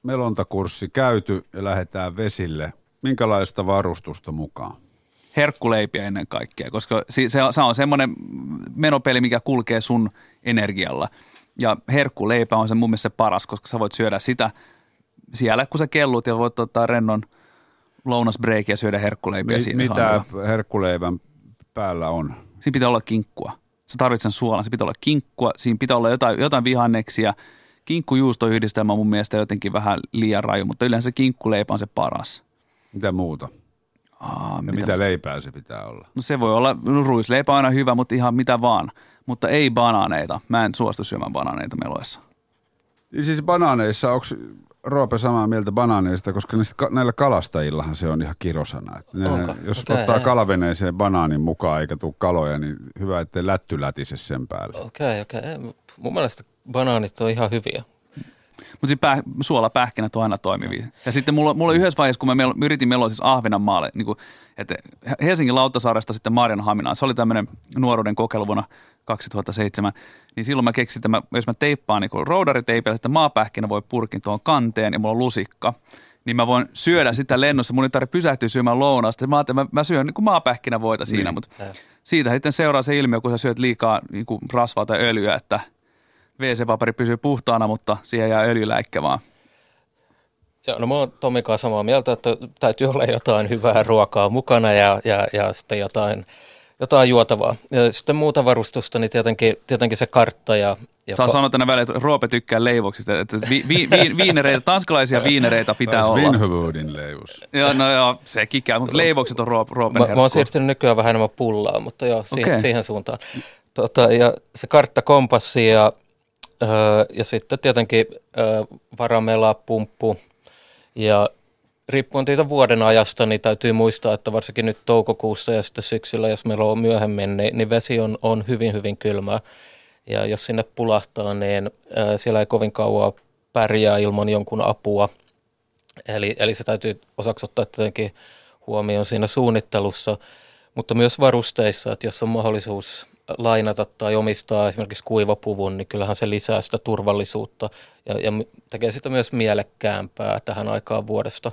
melontakurssi käyty ja lähdetään vesille. Minkälaista varustusta mukaan? Herkkuleipiä ennen kaikkea, koska se, se on semmoinen menopeli, mikä kulkee sun energialla. Ja herkkuleipä on se mun mielestä paras, koska sä voit syödä sitä siellä, kun sä kellut ja voit ottaa rennon lounasbreak ja syödä herkkuleipiä Mi- siinä. Mitä herkkuleivän päällä on? Siinä pitää olla kinkkua. Sä tarvitset suolan, se pitää olla kinkkua, siinä pitää olla jotain, jotain vihanneksia. Kinkkujuustoyhdistelmä on mun mielestä jotenkin vähän liian raju, mutta yleensä se kinkkuleipä on se paras. Mitä muuta? Aa, ja mitä, mitä leipää se pitää olla? No se voi olla, no ruisleipä on aina hyvä, mutta ihan mitä vaan. Mutta ei banaaneita. Mä en suostu syömään banaaneita meloissa. Siis banaaneissa, onko Roope samaa mieltä banaaneista, koska niistä, näillä kalastajillahan se on ihan kirosana. Että ne, jos okay, ottaa kalaveneeseen banaanin mukaan eikä tule kaloja, niin hyvä, ettei lätty lätise sen päälle. Okei, okay, okei. Okay. Mun mielestä banaanit on ihan hyviä. Mutta siis päh, suolapähkinät on aina toimivia. Ja sitten mulla, mulla yhdessä vaiheessa, kun mä mel, yritin meloa siis Ahvenanmaalle, niin kuin, että Helsingin Lauttasaaresta sitten Maarianhaminaan, se oli tämmöinen nuoruuden kokeilu vuonna 2007, niin silloin mä keksin, että mä, jos mä teippaan niin roudariteipillä, että maapähkinä voi purkin tuohon kanteen ja mulla on lusikka, niin mä voin syödä sitä lennossa. Mun ei tarvitse pysähtyä syömään lounasta. Mä mä, mä syön niin kuin maapähkinä voita siinä, niin. mutta siitä sitten seuraa se ilmiö, kun sä syöt liikaa niin kuin rasvaa tai öljyä, että – WC-paperi pysyy puhtaana, mutta siihen jää öljyläikkä vaan. Joo, no mä oon Tomi kanssa samaa mieltä, että täytyy olla jotain hyvää ruokaa mukana ja, ja, ja sitten jotain, jotain juotavaa. Ja sitten muuta varustusta, niin tietenkin, tietenkin se kartta ja... ja Saa sanoa tänä välillä, että Roope tykkää leivoksista, että vi, vi, vi, viinereitä, tanskalaisia viinereitä pitää olla. Vinhuvudin leivus. Joo, no joo, sekin käy, mutta leivokset on Roopen mä, mä oon siirtynyt nykyään vähän enemmän pullaa, mutta joo, siihen, okay. siihen suuntaan. Tota, ja se kartta, kompassi ja ja sitten tietenkin öö, varamela, pumppu ja riippuen siitä vuoden ajasta, niin täytyy muistaa, että varsinkin nyt toukokuussa ja sitten syksyllä, jos meillä on myöhemmin, niin, niin vesi on, on hyvin, hyvin kylmää. Ja jos sinne pulahtaa, niin siellä ei kovin kauan pärjää ilman jonkun apua. Eli, eli se täytyy osaksi ottaa tietenkin huomioon siinä suunnittelussa, mutta myös varusteissa, että jos on mahdollisuus lainata tai omistaa esimerkiksi kuivapuvun, niin kyllähän se lisää sitä turvallisuutta ja, ja tekee sitä myös mielekkäämpää tähän aikaan vuodesta.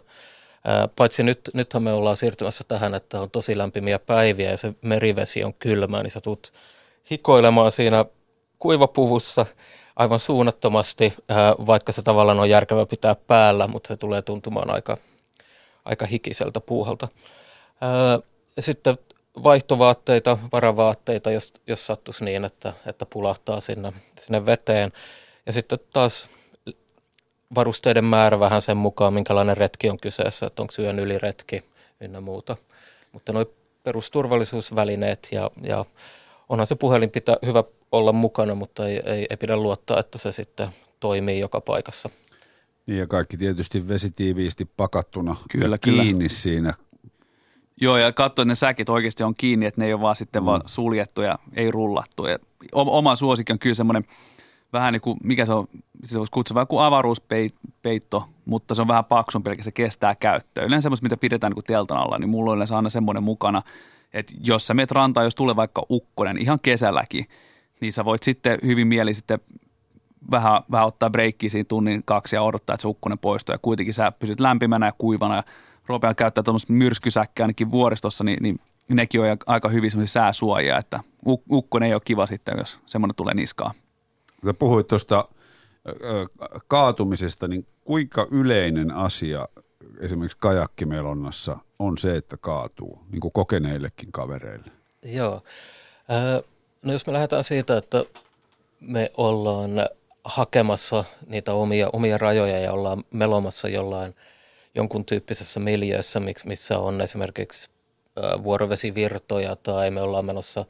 Paitsi nyt, nythän me ollaan siirtymässä tähän, että on tosi lämpimiä päiviä ja se merivesi on kylmää, niin sä tulet hikoilemaan siinä kuivapuvussa aivan suunnattomasti, vaikka se tavallaan on järkevä pitää päällä, mutta se tulee tuntumaan aika, aika hikiseltä puuhalta. Sitten vaihtovaatteita, varavaatteita, jos, jos sattuisi niin, että, että pulahtaa sinne, sinne veteen. Ja sitten taas varusteiden määrä vähän sen mukaan, minkälainen retki on kyseessä, että onko yön yliretki ynnä muuta. Mutta nuo perusturvallisuusvälineet ja, ja onhan se puhelin pitää hyvä olla mukana, mutta ei, ei, ei pidä luottaa, että se sitten toimii joka paikassa. Niin ja kaikki tietysti vesitiiviisti pakattuna kyllä, ja kiinni kyllä. siinä Joo, ja katso, että ne säkit oikeasti on kiinni, että ne ei ole vaan sitten mm. vaan suljettu ja ei rullattu. Ja oma suosikki on kyllä semmoinen vähän niin kuin, mikä se on, se voisi kutsua vähän kuin avaruuspeitto, mutta se on vähän paksumpi, eli se kestää käyttöä. Yleensä semmoista, mitä pidetään niin kuin teltan alla, niin mulla on yleensä aina semmoinen mukana, että jos sä menet rantaan, jos tulee vaikka ukkonen ihan kesälläkin, niin sä voit sitten hyvin mieli sitten vähän, vähän ottaa breikkiä siinä tunnin kaksi ja odottaa, että se ukkonen poistuu ja kuitenkin sä pysyt lämpimänä ja kuivana ja Ropean käyttää tuommoista myrskysäkkiä ainakin vuoristossa, niin, niin nekin on aika hyvin semmoisia sääsuojia, että ukkonen ei ole kiva sitten, jos semmoinen tulee niskaa. Sä puhuit tuosta kaatumisesta, niin kuinka yleinen asia esimerkiksi kajakkimelonnassa on se, että kaatuu, niin kuin kokeneillekin kavereille? Joo. No jos me lähdetään siitä, että me ollaan hakemassa niitä omia, omia rajoja ja ollaan melomassa jollain jonkun tyyppisessä miljöössä, missä on esimerkiksi vuorovesivirtoja tai me ollaan menossa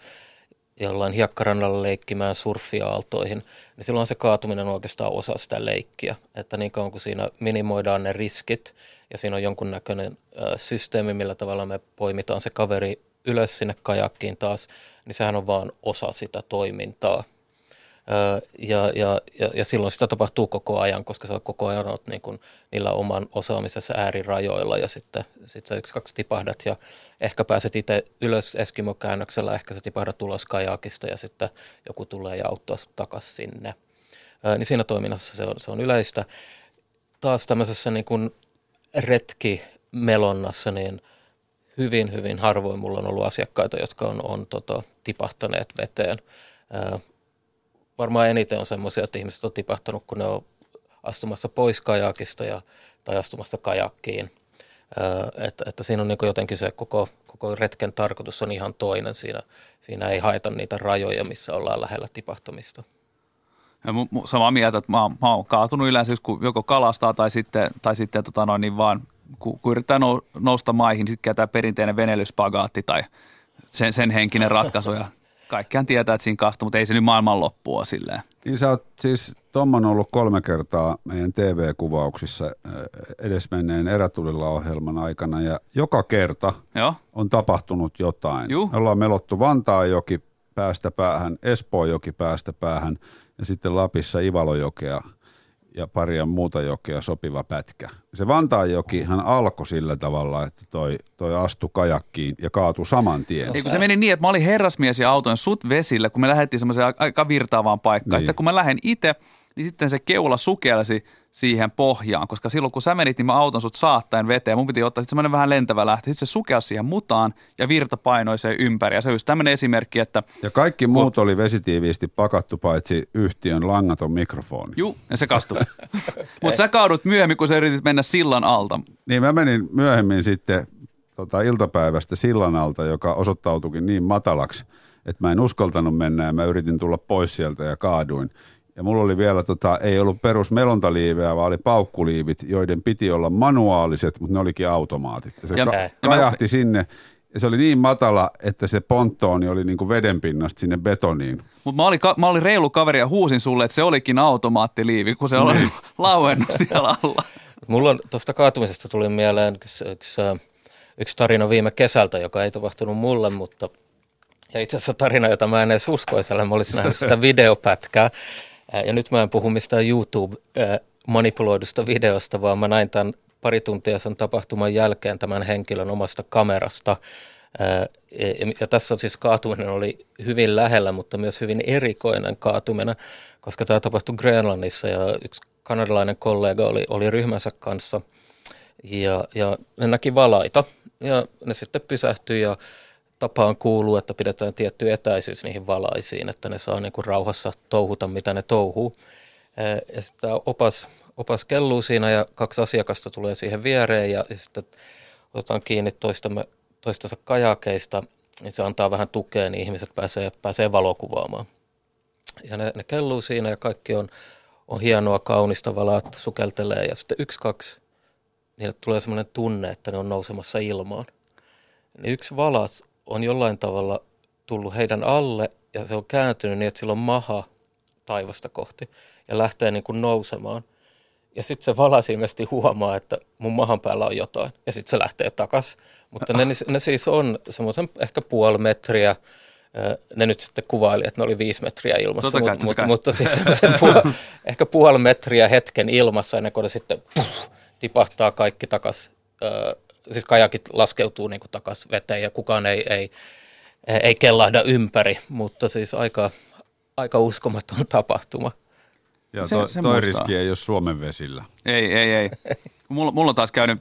jollain hiekkarannalla leikkimään surffiaaltoihin, niin silloin se kaatuminen on oikeastaan osa sitä leikkiä. Että niin kauan kuin siinä minimoidaan ne riskit ja siinä on jonkunnäköinen systeemi, millä tavalla me poimitaan se kaveri ylös sinne kajakkiin taas, niin sehän on vaan osa sitä toimintaa. Ja, ja, ja, ja silloin sitä tapahtuu koko ajan, koska sä koko ajan olet niin kuin niillä oman osaamisessa äärirajoilla ja sitten sit sä yksi kaksi tipahdat ja ehkä pääset itse ylös Eskimo-käännöksellä, ehkä sä tipahdat ulos kajakista ja sitten joku tulee ja auttaa sut takaisin sinne. Niin siinä toiminnassa se on, se on yleistä. Taas tämmöisessä niin kuin retkimelonnassa, niin hyvin, hyvin harvoin mulla on ollut asiakkaita, jotka on, on tota, tipahtaneet veteen varmaan eniten on semmoisia, että ihmiset on tipahtanut, kun ne on astumassa pois kajakista ja, tai astumassa kajakkiin. että, että siinä on niin jotenkin se koko, koko retken tarkoitus on ihan toinen. Siinä, siinä ei haeta niitä rajoja, missä ollaan lähellä tipahtamista. Ja samaa mieltä, että mä, mä oon kaatunut yleensä, kun joko kalastaa tai sitten, tai sitten tota noin, niin vaan kun, kun yrittää nousta maihin, sitten käytetään perinteinen venelyspagaatti tai sen, sen henkinen ratkaisu ja kaikkihan tietää, että siinä kastuu, mutta ei se nyt maailman loppua silleen. Niin sä oot siis, Tom on ollut kolme kertaa meidän TV-kuvauksissa edesmenneen erätulilla ohjelman aikana ja joka kerta Joo. on tapahtunut jotain. Juh. Me ollaan melottu Vantaajoki päästä päähän, Espoonjoki päästä päähän ja sitten Lapissa Ivalojokea – ja paria muuta jokea sopiva pätkä. Se Vantaanjoki hän alkoi sillä tavalla, että toi, toi astui kajakkiin ja kaatui saman tien. Ei, kun se meni niin, että mä olin herrasmies ja autoin sut vesille, kun me lähdettiin semmoiseen aika virtaavaan paikkaan. Niin. Sitten kun mä lähden itse, niin sitten se keula sukelsi siihen pohjaan, koska silloin kun sä menit, niin mä auton sut saattaen veteen. Mun piti ottaa sitten semmoinen vähän lentävä lähtö. Sitten se sukelsi siihen mutaan ja virta painoi sen ympäri. Ja se olisi tämmöinen esimerkki, että... Ja kaikki muut oli vesitiiviisti pakattu paitsi yhtiön langaton mikrofoni. Juu, ja se kastui. Mutta sä kaadut myöhemmin, kun sä yritit mennä sillan alta. Niin mä menin myöhemmin sitten tota, iltapäivästä sillan alta, joka osoittautuikin niin matalaksi, että mä en uskaltanut mennä ja mä yritin tulla pois sieltä ja kaaduin. Ja mulla oli vielä, tota, ei ollut perus melontaliiveä, vaan oli paukkuliivit, joiden piti olla manuaaliset, mutta ne olikin automaatit. Ja se ja, ka- kajahti sinne, ja se oli niin matala, että se ponttooni oli niin kuin vedenpinnasta sinne betoniin. Mutta mä, olin, mä olin reilu kaveri ja huusin sulle, että se olikin automaattiliivi, kun se oli niin. lauennut siellä alla. Mulla on tuosta kaatumisesta tuli mieleen yksi, yksi, yksi tarina viime kesältä, joka ei tapahtunut mulle, mutta ja itse asiassa tarina, jota mä en edes uskoiselle, mä olisin nähnyt sitä videopätkää. Ja nyt mä en puhu mistään YouTube-manipuloidusta videosta, vaan mä näin tämän pari tuntia sen tapahtuman jälkeen tämän henkilön omasta kamerasta. Ja tässä on siis kaatuminen oli hyvin lähellä, mutta myös hyvin erikoinen kaatuminen, koska tämä tapahtui Grönlannissa ja yksi kanadalainen kollega oli, oli ryhmänsä kanssa ja, ja ne näki valaita ja ne sitten pysähtyi ja tapaan kuuluu, että pidetään tietty etäisyys niihin valaisiin, että ne saa niin kuin rauhassa touhuta, mitä ne touhuu. Ja sitten opas, opas kelluu siinä ja kaksi asiakasta tulee siihen viereen ja, ja sitten otetaan kiinni toistamme, toistensa kajakeista, niin se antaa vähän tukea, niin ihmiset pääsee, pääsee valokuvaamaan. Ja ne, ne kelluu siinä ja kaikki on, on hienoa, kaunista, valaat sukeltelee ja sitten yksi, kaksi, niille tulee sellainen tunne, että ne on nousemassa ilmaan. Niin yksi valas on jollain tavalla tullut heidän alle ja se on kääntynyt niin, että sillä on maha taivasta kohti ja lähtee niin kuin nousemaan. Ja sitten se valas ilmeisesti huomaa, että mun mahan päällä on jotain ja sitten se lähtee takas. Mutta ne, ne siis on semmoisen ehkä puoli metriä, ne nyt sitten kuvaili, että ne oli viisi metriä ilmassa, totta kai, mutta, mutta siis sen puol, ehkä puoli metriä hetken ilmassa ennen kuin ne sitten puh, tipahtaa kaikki takas siis kajakit laskeutuu niin takaisin veteen ja kukaan ei, ei, ei kellahda ympäri, mutta siis aika, aika uskomaton tapahtuma. Ja Se- to, se toi riski ei ole Suomen vesillä. Ei, ei, ei. Mulla, mulla on taas käynyt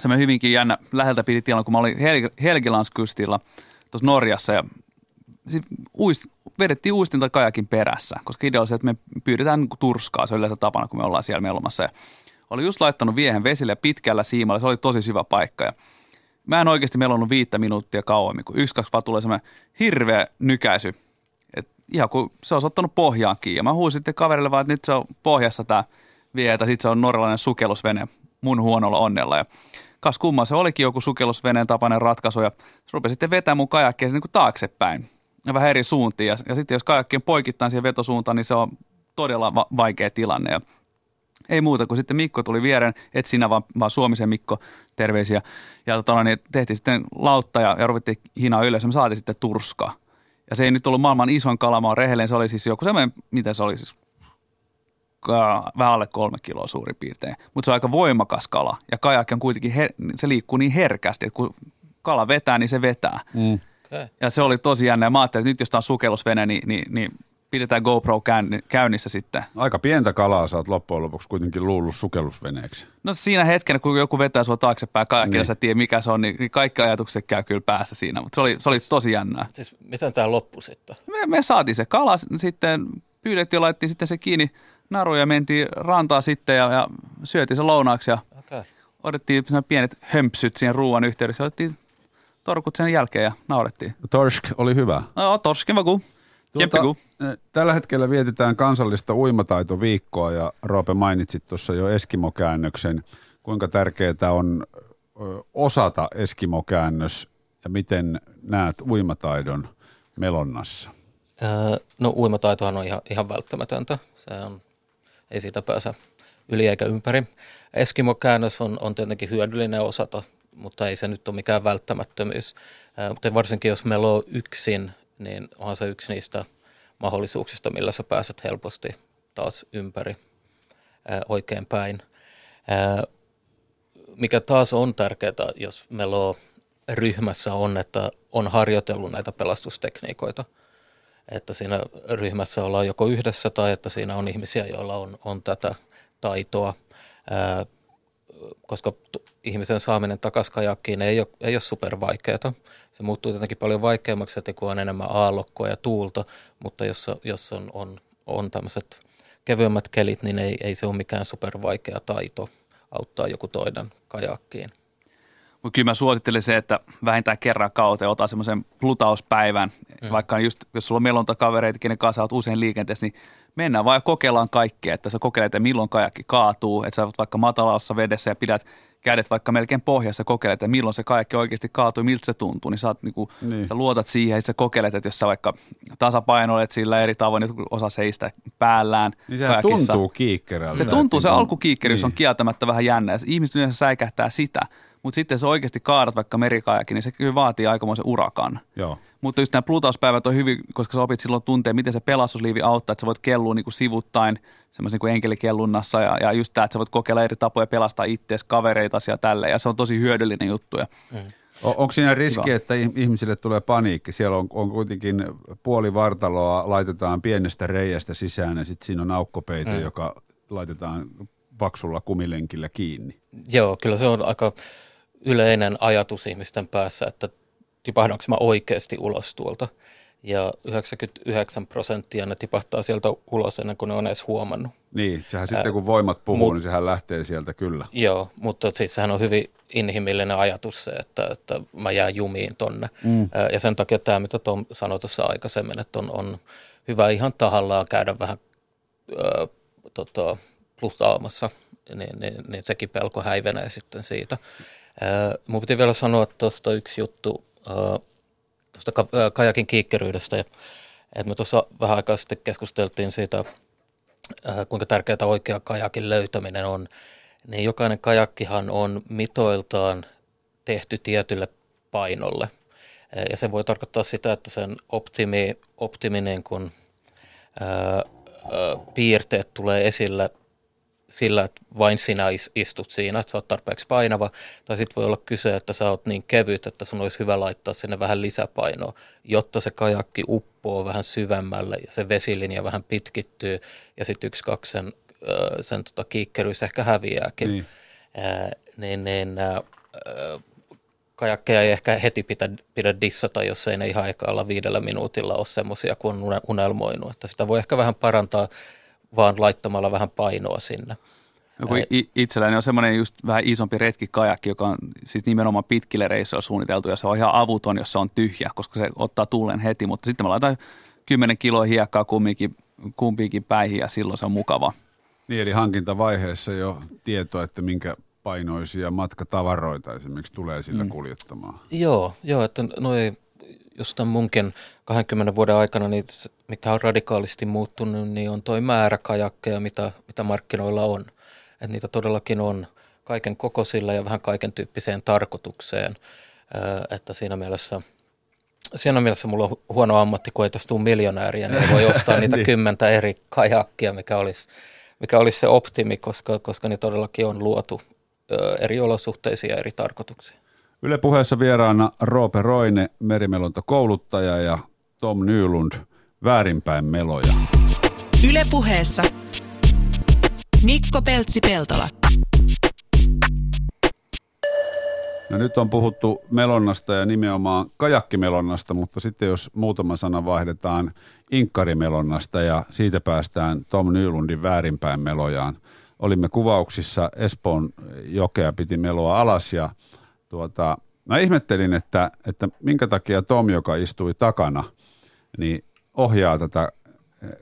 semmoinen hyvinkin jännä, läheltä piti tilanne, kun mä olin Hel- Helgelandskystilla tuossa Norjassa ja sit uist, vedettiin uistin tai kajakin perässä, koska idea oli se, että me pyydetään niin turskaa, se on yleensä tapana, kun me ollaan siellä melomassa. Ja oli just laittanut viehen vesille pitkällä siimalla, se oli tosi syvä paikka ja mä en oikeasti melonnut viittä minuuttia kauemmin, kun yksi, kaksi vaan tulee semmoinen hirveä nykäisy. Et ihan kun se olisi ottanut pohjaan kiinni. Ja mä huusin sitten kaverille vaan, että nyt se on pohjassa tämä vie, että sitten se on norjalainen sukellusvene mun huonolla onnella. Ja kas kummaa, se olikin joku sukellusveneen tapainen ratkaisu ja se rupesi sitten vetämään mun kajakkia niin kuin taaksepäin ja vähän eri suuntiin. Ja, ja sitten jos kajakki on poikittain siihen vetosuuntaan, niin se on todella va- vaikea tilanne. Ja ei muuta kuin sitten Mikko tuli viereen, et sinä vaan, vaan Suomisen Mikko, terveisiä. Ja tota, niin tehtiin sitten lautta ja, ja ruvettiin hinaa ylös ja me saatiin sitten turskaa. Ja se ei nyt ollut maailman isoin kala, mä oon rehellinen, se oli siis joku semmoinen, mitä se oli siis, vähän alle kolme kiloa suurin piirtein. Mutta se on aika voimakas kala ja kajakki on kuitenkin, her- se liikkuu niin herkästi, että kun kala vetää, niin se vetää. Mm. Okay. Ja se oli tosi jännä mä ajattelin, että nyt jos tämä on sukellusvene, niin, niin, niin pidetään GoPro käynni- käynnissä sitten. Aika pientä kalaa sä oot loppujen lopuksi kuitenkin luullut sukellusveneeksi. No siinä hetkenä, kun joku vetää sua taaksepäin kajakilla, Niin. sä tiedät mikä se on, niin kaikki ajatukset käy kyllä päässä siinä. Mutta se oli, se oli tosi jännää. Siis miten tämä loppui sitten? Me, me saatiin se kala sitten, pyydettiin ja laitettiin sitten se kiinni naruun ja mentiin rantaa sitten ja, ja syötiin se lounaaksi ja Okay. otettiin pienet hömpsyt siihen ruoan yhteydessä. Otettiin torkut sen jälkeen ja naurettiin. Torsk oli hyvä. No, torsken vaku. Tuota, eh, tällä hetkellä vietetään kansallista uimataitoviikkoa ja Roope mainitsit tuossa jo Eskimo-käännöksen. Kuinka tärkeää on osata Eskimo-käännös ja miten näet uimataidon melonnassa? Öö, No uimataitohan on ihan, ihan välttämätöntä. Se on, ei siitä pääse yli eikä ympäri. Eskimo-käännös on, on tietenkin hyödyllinen osata, mutta ei se nyt ole mikään välttämättömyys. Öö, Mutta varsinkin jos meillä on yksin, niin onhan se yksi niistä mahdollisuuksista, millä sä pääset helposti taas ympäri oikein päin. Mikä taas on tärkeää, jos meillä on ryhmässä on, että on harjoitellut näitä pelastustekniikoita – että siinä ryhmässä ollaan joko yhdessä tai että siinä on ihmisiä, joilla on, on tätä taitoa, ää, koska ihmisen saaminen takaisin kajakkiin ei ole, ei ole supervaikeaa. Se muuttuu tietenkin paljon vaikeammaksi, että kun on enemmän aallokkoa ja tuulta, mutta jos, jos on, on, on tämmöiset kevyemmät kelit, niin ei, ei se ole mikään supervaikea taito auttaa joku toinen kajakkiin. Mutta kyllä mä suosittelen se, että vähintään kerran kauteen ota semmoisen plutauspäivän. Mm. Vaikka just, jos sulla on melontakavereita, kenen kanssa olet usein liikenteessä, niin mennään vaan ja kokeillaan kaikkea. Että sä kokeilet, että milloin kajakki kaatuu. Että sä oot vaikka matalassa vedessä ja pidät kädet vaikka melkein pohjassa ja kokeilet, että milloin se kajakki oikeasti kaatuu, miltä se tuntuu. Niin sä, oot, Niin. niin. sä luotat siihen ja sä kokeilet, että jos sä vaikka tasapainoilet sillä eri tavoin, että osa seistä päällään Niin kajakissa. tuntuu kiikkerältä. Se tuntuu, se Että- alkukiikkeriys on Niin. kieltämättä vähän jännä. Ihmiset yleensä säikähtää sitä, mutta sitten se oikeasti kaadat vaikka merikajakin, niin se kyllä vaatii aikamoisen urakan. Joo. Mutta just nämä plutauspäivät on hyvin, koska sä opit silloin tuntea, miten se pelastusliivi auttaa, että sä voit kellua niin kuin sivuttain semmoisen niin kuin enkelikellunnassa ja, ja just tämä, että sä voit kokeilla eri tapoja pelastaa itseäsi, kavereita ja tälle ja se on tosi hyödyllinen juttu. Ja O- onko siinä riski, Hyvä. että ih- ihmisille tulee paniikki? Siellä on, on kuitenkin puoli vartaloa, laitetaan pienestä reiästä sisään ja sitten siinä on aukkopeite, mm. joka laitetaan paksulla kumilenkillä kiinni. Joo, kyllä se on aika yleinen ajatus ihmisten päässä, että tipahdanko mä oikeasti ulos tuolta. Ja 99 prosenttia ne tipahtaa sieltä ulos ennen kuin ne on edes huomannut. Niin, sehän sitten kun voimat puhuu, mut- niin sehän lähtee sieltä kyllä. Joo, mutta siis sehän on hyvin inhimillinen ajatus se, että, että mä jään jumiin tonne. Mm. Ja sen takia tämä, mitä Tom sanoi tuossa aikaisemmin, että on, on hyvä ihan tahallaan käydä vähän ö, tota, plusaamassa, niin, niin, niin sekin pelko häivenee sitten siitä. Mun piti vielä sanoa tuosta yksi juttu tuosta kajakin kiikkeryydestä. Että me tuossa vähän aikaa sitten keskusteltiin siitä, kuinka tärkeää oikea kajakin löytäminen on, niin jokainen kajakkihan on mitoiltaan tehty tietylle painolle. Ja se voi tarkoittaa sitä, että sen optimi, optimi niin kuin, ää, ää, piirteet tulee esille sillä, että vain sinä istut siinä, että sä oot tarpeeksi painava. Tai sitten voi olla kyse, että sä oot niin kevyt, että sun olisi hyvä laittaa sinne vähän lisäpainoa, jotta se kajakki uppoo vähän syvemmälle ja se vesilinja vähän pitkittyy ja sitten yksi, kaksi sen, sen tota, kiikkeryys ehkä häviääkin. Niin. Ää, niin, niin ää, kajakkeja ei ehkä heti pidä, pidä dissata, jos ei ne ihan ekalla viidellä minuutilla ole semmoisia kuin on unelmoinut. Että sitä voi ehkä vähän parantaa vaan laittamalla vähän painoa sinne. No, kun itselläni on semmoinen just vähän isompi retkikajakki, joka on siis nimenomaan pitkille reissuilla suunniteltu ja se on ihan avuton, jos se on tyhjä, koska se ottaa tuulen heti, mutta sitten mä laitan 10 kiloa hiekkaa kumminkin, kumpiinkin päihin ja silloin se on mukava. Niin, eli hankintavaiheessa jo tietoa, että minkä painoisia matkatavaroita esimerkiksi tulee sillä mm. kuljettamaan. Joo, joo että noi, just tämän munkin 20 vuoden aikana, niin mikä on radikaalisti muuttunut, niin on toi määrä kajakkeja, mitä, mitä markkinoilla on. Että niitä todellakin on kaiken kokoisilla ja vähän kaiken tyyppiseen tarkoitukseen. Että siinä mielessä, siinä mielessä mulla on huono ammatti, kun ei tästä tule miljonääriä, niin voi ostaa niitä niin. kymmentä eri kajakkia, mikä olisi, mikä olisi se optimi, koska, koska ne todellakin on luotu eri olosuhteisiin ja eri tarkoituksiin. Yle puheessa vieraana Roope Roine, merimelonta kouluttaja ja Tom Nylund, väärinpäin meloja. Yle puheessa Mikko Peltsi-Peltola. No nyt on puhuttu melonnasta ja nimenomaan kajakkimelonnasta, mutta sitten jos muutama sana vaihdetaan inkkarimelonnasta ja siitä päästään Tom Nylundin väärinpäin melojaan. Olimme kuvauksissa Espoon jokea piti meloa alas ja tuota, mä ihmettelin, että, että minkä takia Tom, joka istui takana, niin ohjaa tätä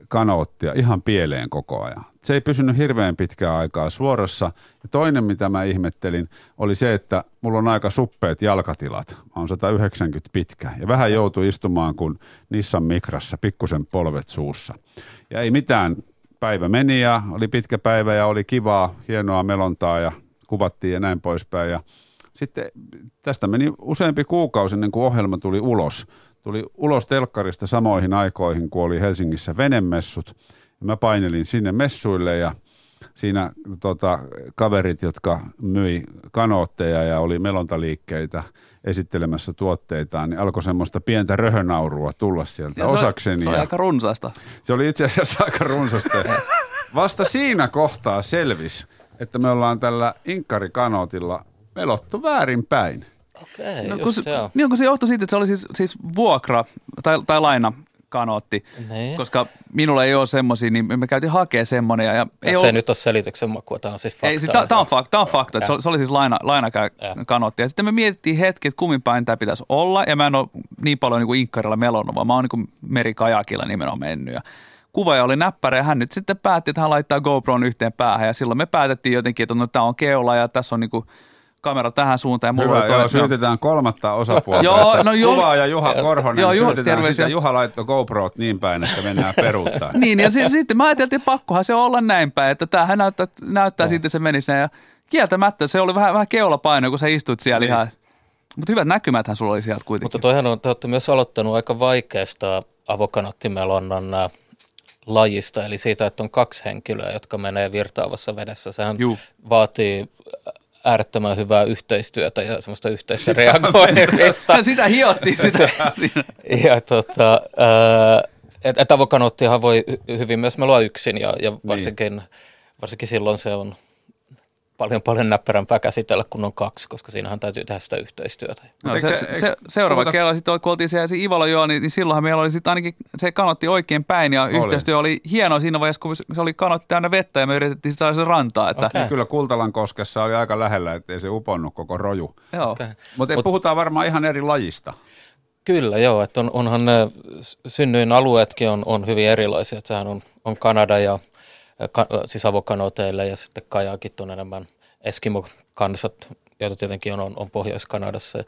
kanoottia ihan pieleen koko ajan. Se ei pysynyt hirveän pitkää aikaa suorassa. Ja toinen, mitä mä ihmettelin, oli se, että mulla on aika suppeet jalkatilat. Mä oon 190 pitkä ja vähän joutui istumaan kuin Nissan Mikrassa, pikkusen polvet suussa. Ja ei mitään, päivä meni ja oli pitkä päivä ja oli kivaa, hienoa melontaa ja kuvattiin ja näin poispäin. Ja sitten tästä meni useampi kuukausi ennen kuin ohjelma tuli ulos. Tuli ulos telkkarista samoihin aikoihin, kun oli Helsingissä venemessut. Mä painelin sinne messuille ja siinä tota, kaverit, jotka myi kanootteja ja oli melontaliikkeitä esittelemässä tuotteitaan, niin alkoi semmoista pientä röhönaurua tulla sieltä ja osakseni. Se, se oli aika runsasta. Se oli itse asiassa aika runsasta. Vasta siinä kohtaa selvisi, että me ollaan tällä inkarikanootilla melottu väärinpäin. Okei, no, kun, se, niin, kun se johtui siitä, että se oli siis, siis vuokra tai, tai laina kanootti, niin. koska minulla ei ole semmoisia, niin me käytiin hakea semmoinen. Ja, ja ei se ole... nyt ole selityksen makua, tämä on siis fakta. Ei, siis tämä on fakta, tämä on fakta että se, oli, se oli siis laina, lainakanootti. Ja sitten me mietittiin hetki, että kummin päin tämä pitäisi olla, ja mä en ole niin paljon niin kuin inkkarilla melonnut, vaan mä oon niin merikajakilla nimenomaan mennyt. Ja kuvaaja oli näppärä ja hän nyt sitten päätti, että hän laittaa GoPron yhteen päähän ja silloin me päätettiin jotenkin, että no, tämä on keula ja tässä on niin kuin kamera tähän suuntaan. Ja Hyvä, joo, syytetään kolmatta osapuolta. joo, no joo, Kuvaa ja Juha Korhonen, joo, Juha, syytetään sitä. Juha laittoi GoProt niin päin, että mennään peruuttaan. niin, ja sitten sit, mä ajattelin, että pakkohan se olla näin päin, että tämähän näyttää, näyttää no. sitten se menisi Ja kieltämättä se oli vähän, vähän keulapaino, kun sä istut siellä niin. ihan. Mutta hyvät näkymäthän sulla oli sieltä kuitenkin. Mutta toihan on, te olette myös aloittanut aika vaikeasta avokanattimelonnan äh, lajista, eli siitä, että on kaksi henkilöä, jotka menee virtaavassa vedessä. Sehän Juh. vaatii äärettömän hyvää yhteistyötä ja semmoista yhteistä reagoimista. sitä hiottiin sitä. ja tota, että et avokanottihan voi hyvin myös melua yksin ja, ja niin. varsinkin, niin. varsinkin silloin se on paljon paljon näppärämpää käsitellä, kun on kaksi, koska siinähän täytyy tehdä sitä yhteistyötä. No, se, se, se, seuraava puhuta... kerralla sitten, kun oltiin siellä Ivalo joo, niin, niin silloinhan meillä oli sitten ainakin, se kanotti oikein päin ja oli. yhteistyö oli hienoa siinä vaiheessa, kun se oli kanotti täynnä vettä ja me yritettiin saada se rantaa. Että... Okay. Kyllä Kultalan koskessa oli aika lähellä, ettei se uponnut koko roju. Joo. Okay. Mutta Mut, puhutaan varmaan ihan eri lajista. Kyllä, joo. Että on, onhan ne synnyin alueetkin on, on hyvin erilaisia. Että sehän on, on Kanada ja ka, siis ja sitten kajakit on enemmän Eskimo-kansat, joita tietenkin on, on Pohjois-Kanadassa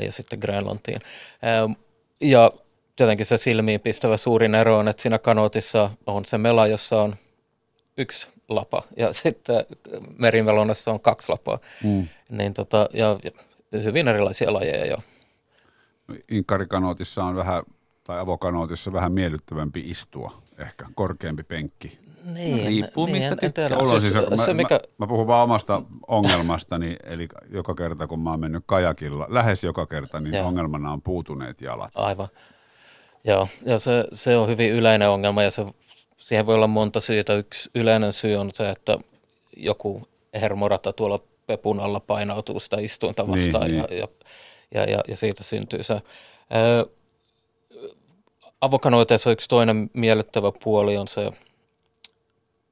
ja sitten Grönlantiin. Ja tietenkin se silmiin pistävä suurin ero on, että siinä kanootissa on se mela, jossa on yksi lapa ja sitten merimelonassa on kaksi lapaa. Mm. Niin tota, ja, ja hyvin erilaisia lajeja jo. Inkarikanootissa on vähän, tai avokanootissa vähän miellyttävämpi istua, ehkä korkeampi penkki. Niin, riippuu niin, mistä en- en tiedä. tykkää. On Siis siis, mä, se, mikä, mä, mä puhun vaan omasta ongelmastani, eli joka kerta kun mä oon mennyt kajakilla, lähes joka kerta, niin Joo. ongelmana on puutuneet jalat. Aivan. Joo, ja se, se on hyvin yleinen ongelma ja se, siihen voi olla monta syytä. Yksi yleinen syy on se, että joku hermorata tuolla pepun alla painautuu sitä istuinta Niin, vastaan niin. ja, ja, ja, ja, ja siitä syntyy se. Ö, avokanoiteessa yksi toinen miellyttävä puoli on se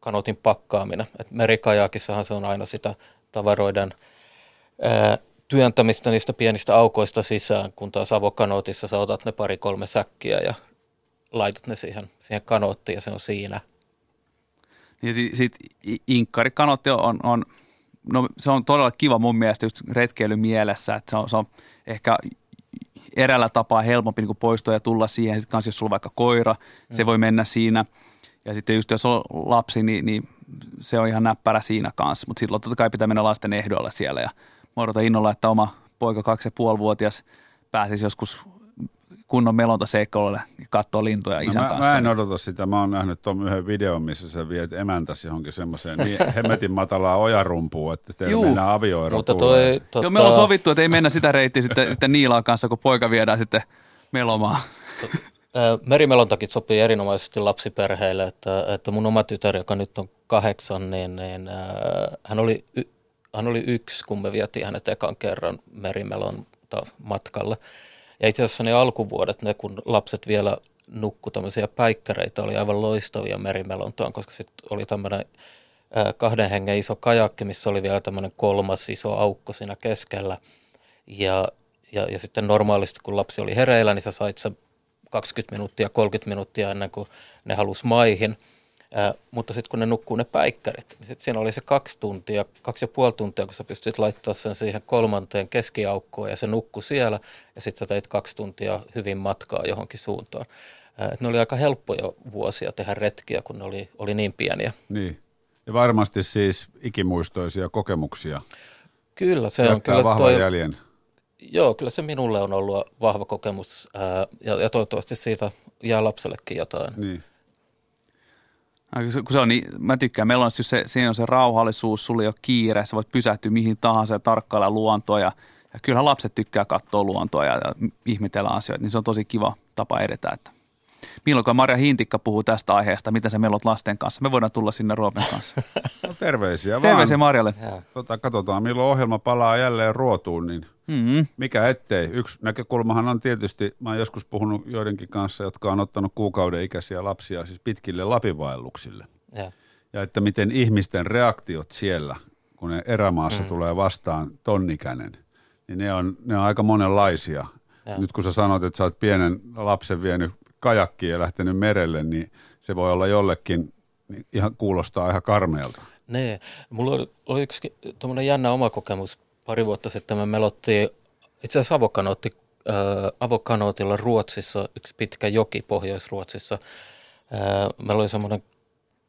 kanotin pakkaaminen. Et merikajakissahan se on aina sitä tavaroiden ää, työntämistä niistä pienistä aukoista sisään, kun taas avokanootissa sä otat ne pari-kolme säkkiä ja laitat ne siihen, siihen kanoottiin ja se on siinä. Ja sitten sit i- inkkarikanotti on, on, no se on todella kiva mun mielestä just retkeily mielessä, että se on, se on ehkä eräällä tapaa helpompi niin poistua ja tulla siihen. Sitten kans jos sulla on vaikka koira, mm. se voi mennä siinä. Ja sitten just jos on lapsi, niin, niin se on ihan näppärä siinä kanssa. Mutta silloin totta kai pitää mennä lasten ehdoilla siellä. Ja mä odotan innolla, että oma poika kaksi ja puoli vuotias pääsisi joskus kunnon melontaseikkailulle ja katsoa lintuja No isän mä, kanssa. mä en odota sitä. Mä oon nähnyt tuon yhden videon, missä sä viet emäntäsi johonkin semmoiseen niin hemmetin matalaa ojarumpuun, että teillä Juu. mennään avioero Mutta toi, tota, Joo, me ollaan sovittu, että ei mennä sitä reittiä sitten, sitten Niilaan kanssa, kun poika viedään sitten melomaan. Merimelontakin sopii erinomaisesti lapsiperheille, että, että mun oma tytär, joka nyt on kahdeksan, niin, niin ää, hän, oli, y, hän oli yksi, kun me vietiin hänet ekan kerran merimelonta matkalle. Ja itse asiassa ne alkuvuodet, ne kun lapset vielä nukku tämmöisiä päikkäreitä, oli aivan loistavia merimelontaan, koska sitten oli tämmöinen kahden hengen iso kajakki, missä oli vielä tämmöinen kolmas iso aukko siinä keskellä. Ja, ja, ja sitten normaalisti, kun lapsi oli hereillä, niin sä sait se 20 minuuttia, 30 minuuttia ennen kuin ne halusi maihin. Ää, mutta sitten kun ne nukkuu ne päikkärit, niin sitten siinä oli se kaksi tuntia, kaksi ja puoli tuntia, kun sä pystyt laittaa sen siihen kolmanteen keskiaukkoon ja se nukkui siellä. Ja sitten sä teit kaksi tuntia hyvin matkaa johonkin suuntaan. Ää, ne oli aika helppoja vuosia tehdä retkiä, kun ne oli, oli niin pieniä. Niin. Ja varmasti siis ikimuistoisia kokemuksia. Kyllä, se on Jättää kyllä vahvan jäljen. Joo, kyllä se minulle on ollut vahva kokemus ää, ja, ja toivottavasti siitä jää lapsellekin jotain. Niin. Kun se- on niin, mä tykkään, meillä on just se, siinä on se rauhallisuus, sulla ei ole kiire, sä voit pysähtyä mihin tahansa ja tarkkailla luontoa ja, ja kyllähän lapset tykkää katsoa luontoa ja, ja ihmetellä asioita, niin se on tosi kiva tapa edetä. Että. Milloinkaan Marja Hintikka puhuu tästä aiheesta, miten sä melot lasten kanssa. Me voidaan tulla sinne Roopen kanssa. No terveisiä vaan. Terveisiä Marjalle. Tota, katsotaan, milloin ohjelma palaa jälleen ruotuun, niin Mm-hmm. mikä ettei. Yksi näkökulmahan on tietysti, mä oon joskus puhunut joidenkin kanssa, jotka on ottanut kuukauden ikäisiä lapsia siis pitkille lapinvaelluksille. Ja. Ja että miten ihmisten reaktiot siellä, kun ne erämaassa mm. tulee vastaan tonnikäinen, niin ne on, ne on aika monenlaisia. Joo. Nyt kun sä sanot, että sä oot pienen lapsen vienyt kajakkiin ja lähtenyt merelle, niin se voi olla jollekin, niin ihan kuulostaa ihan karmeelta. Niin, mulla oli, oli yksi tuommoinen jännä oma kokemus. Pari vuotta sitten me melottiin, itse asiassa avokanootti, äh, avokanootilla Ruotsissa, yksi pitkä joki Pohjois-Ruotsissa. Äh, meillä oli semmoinen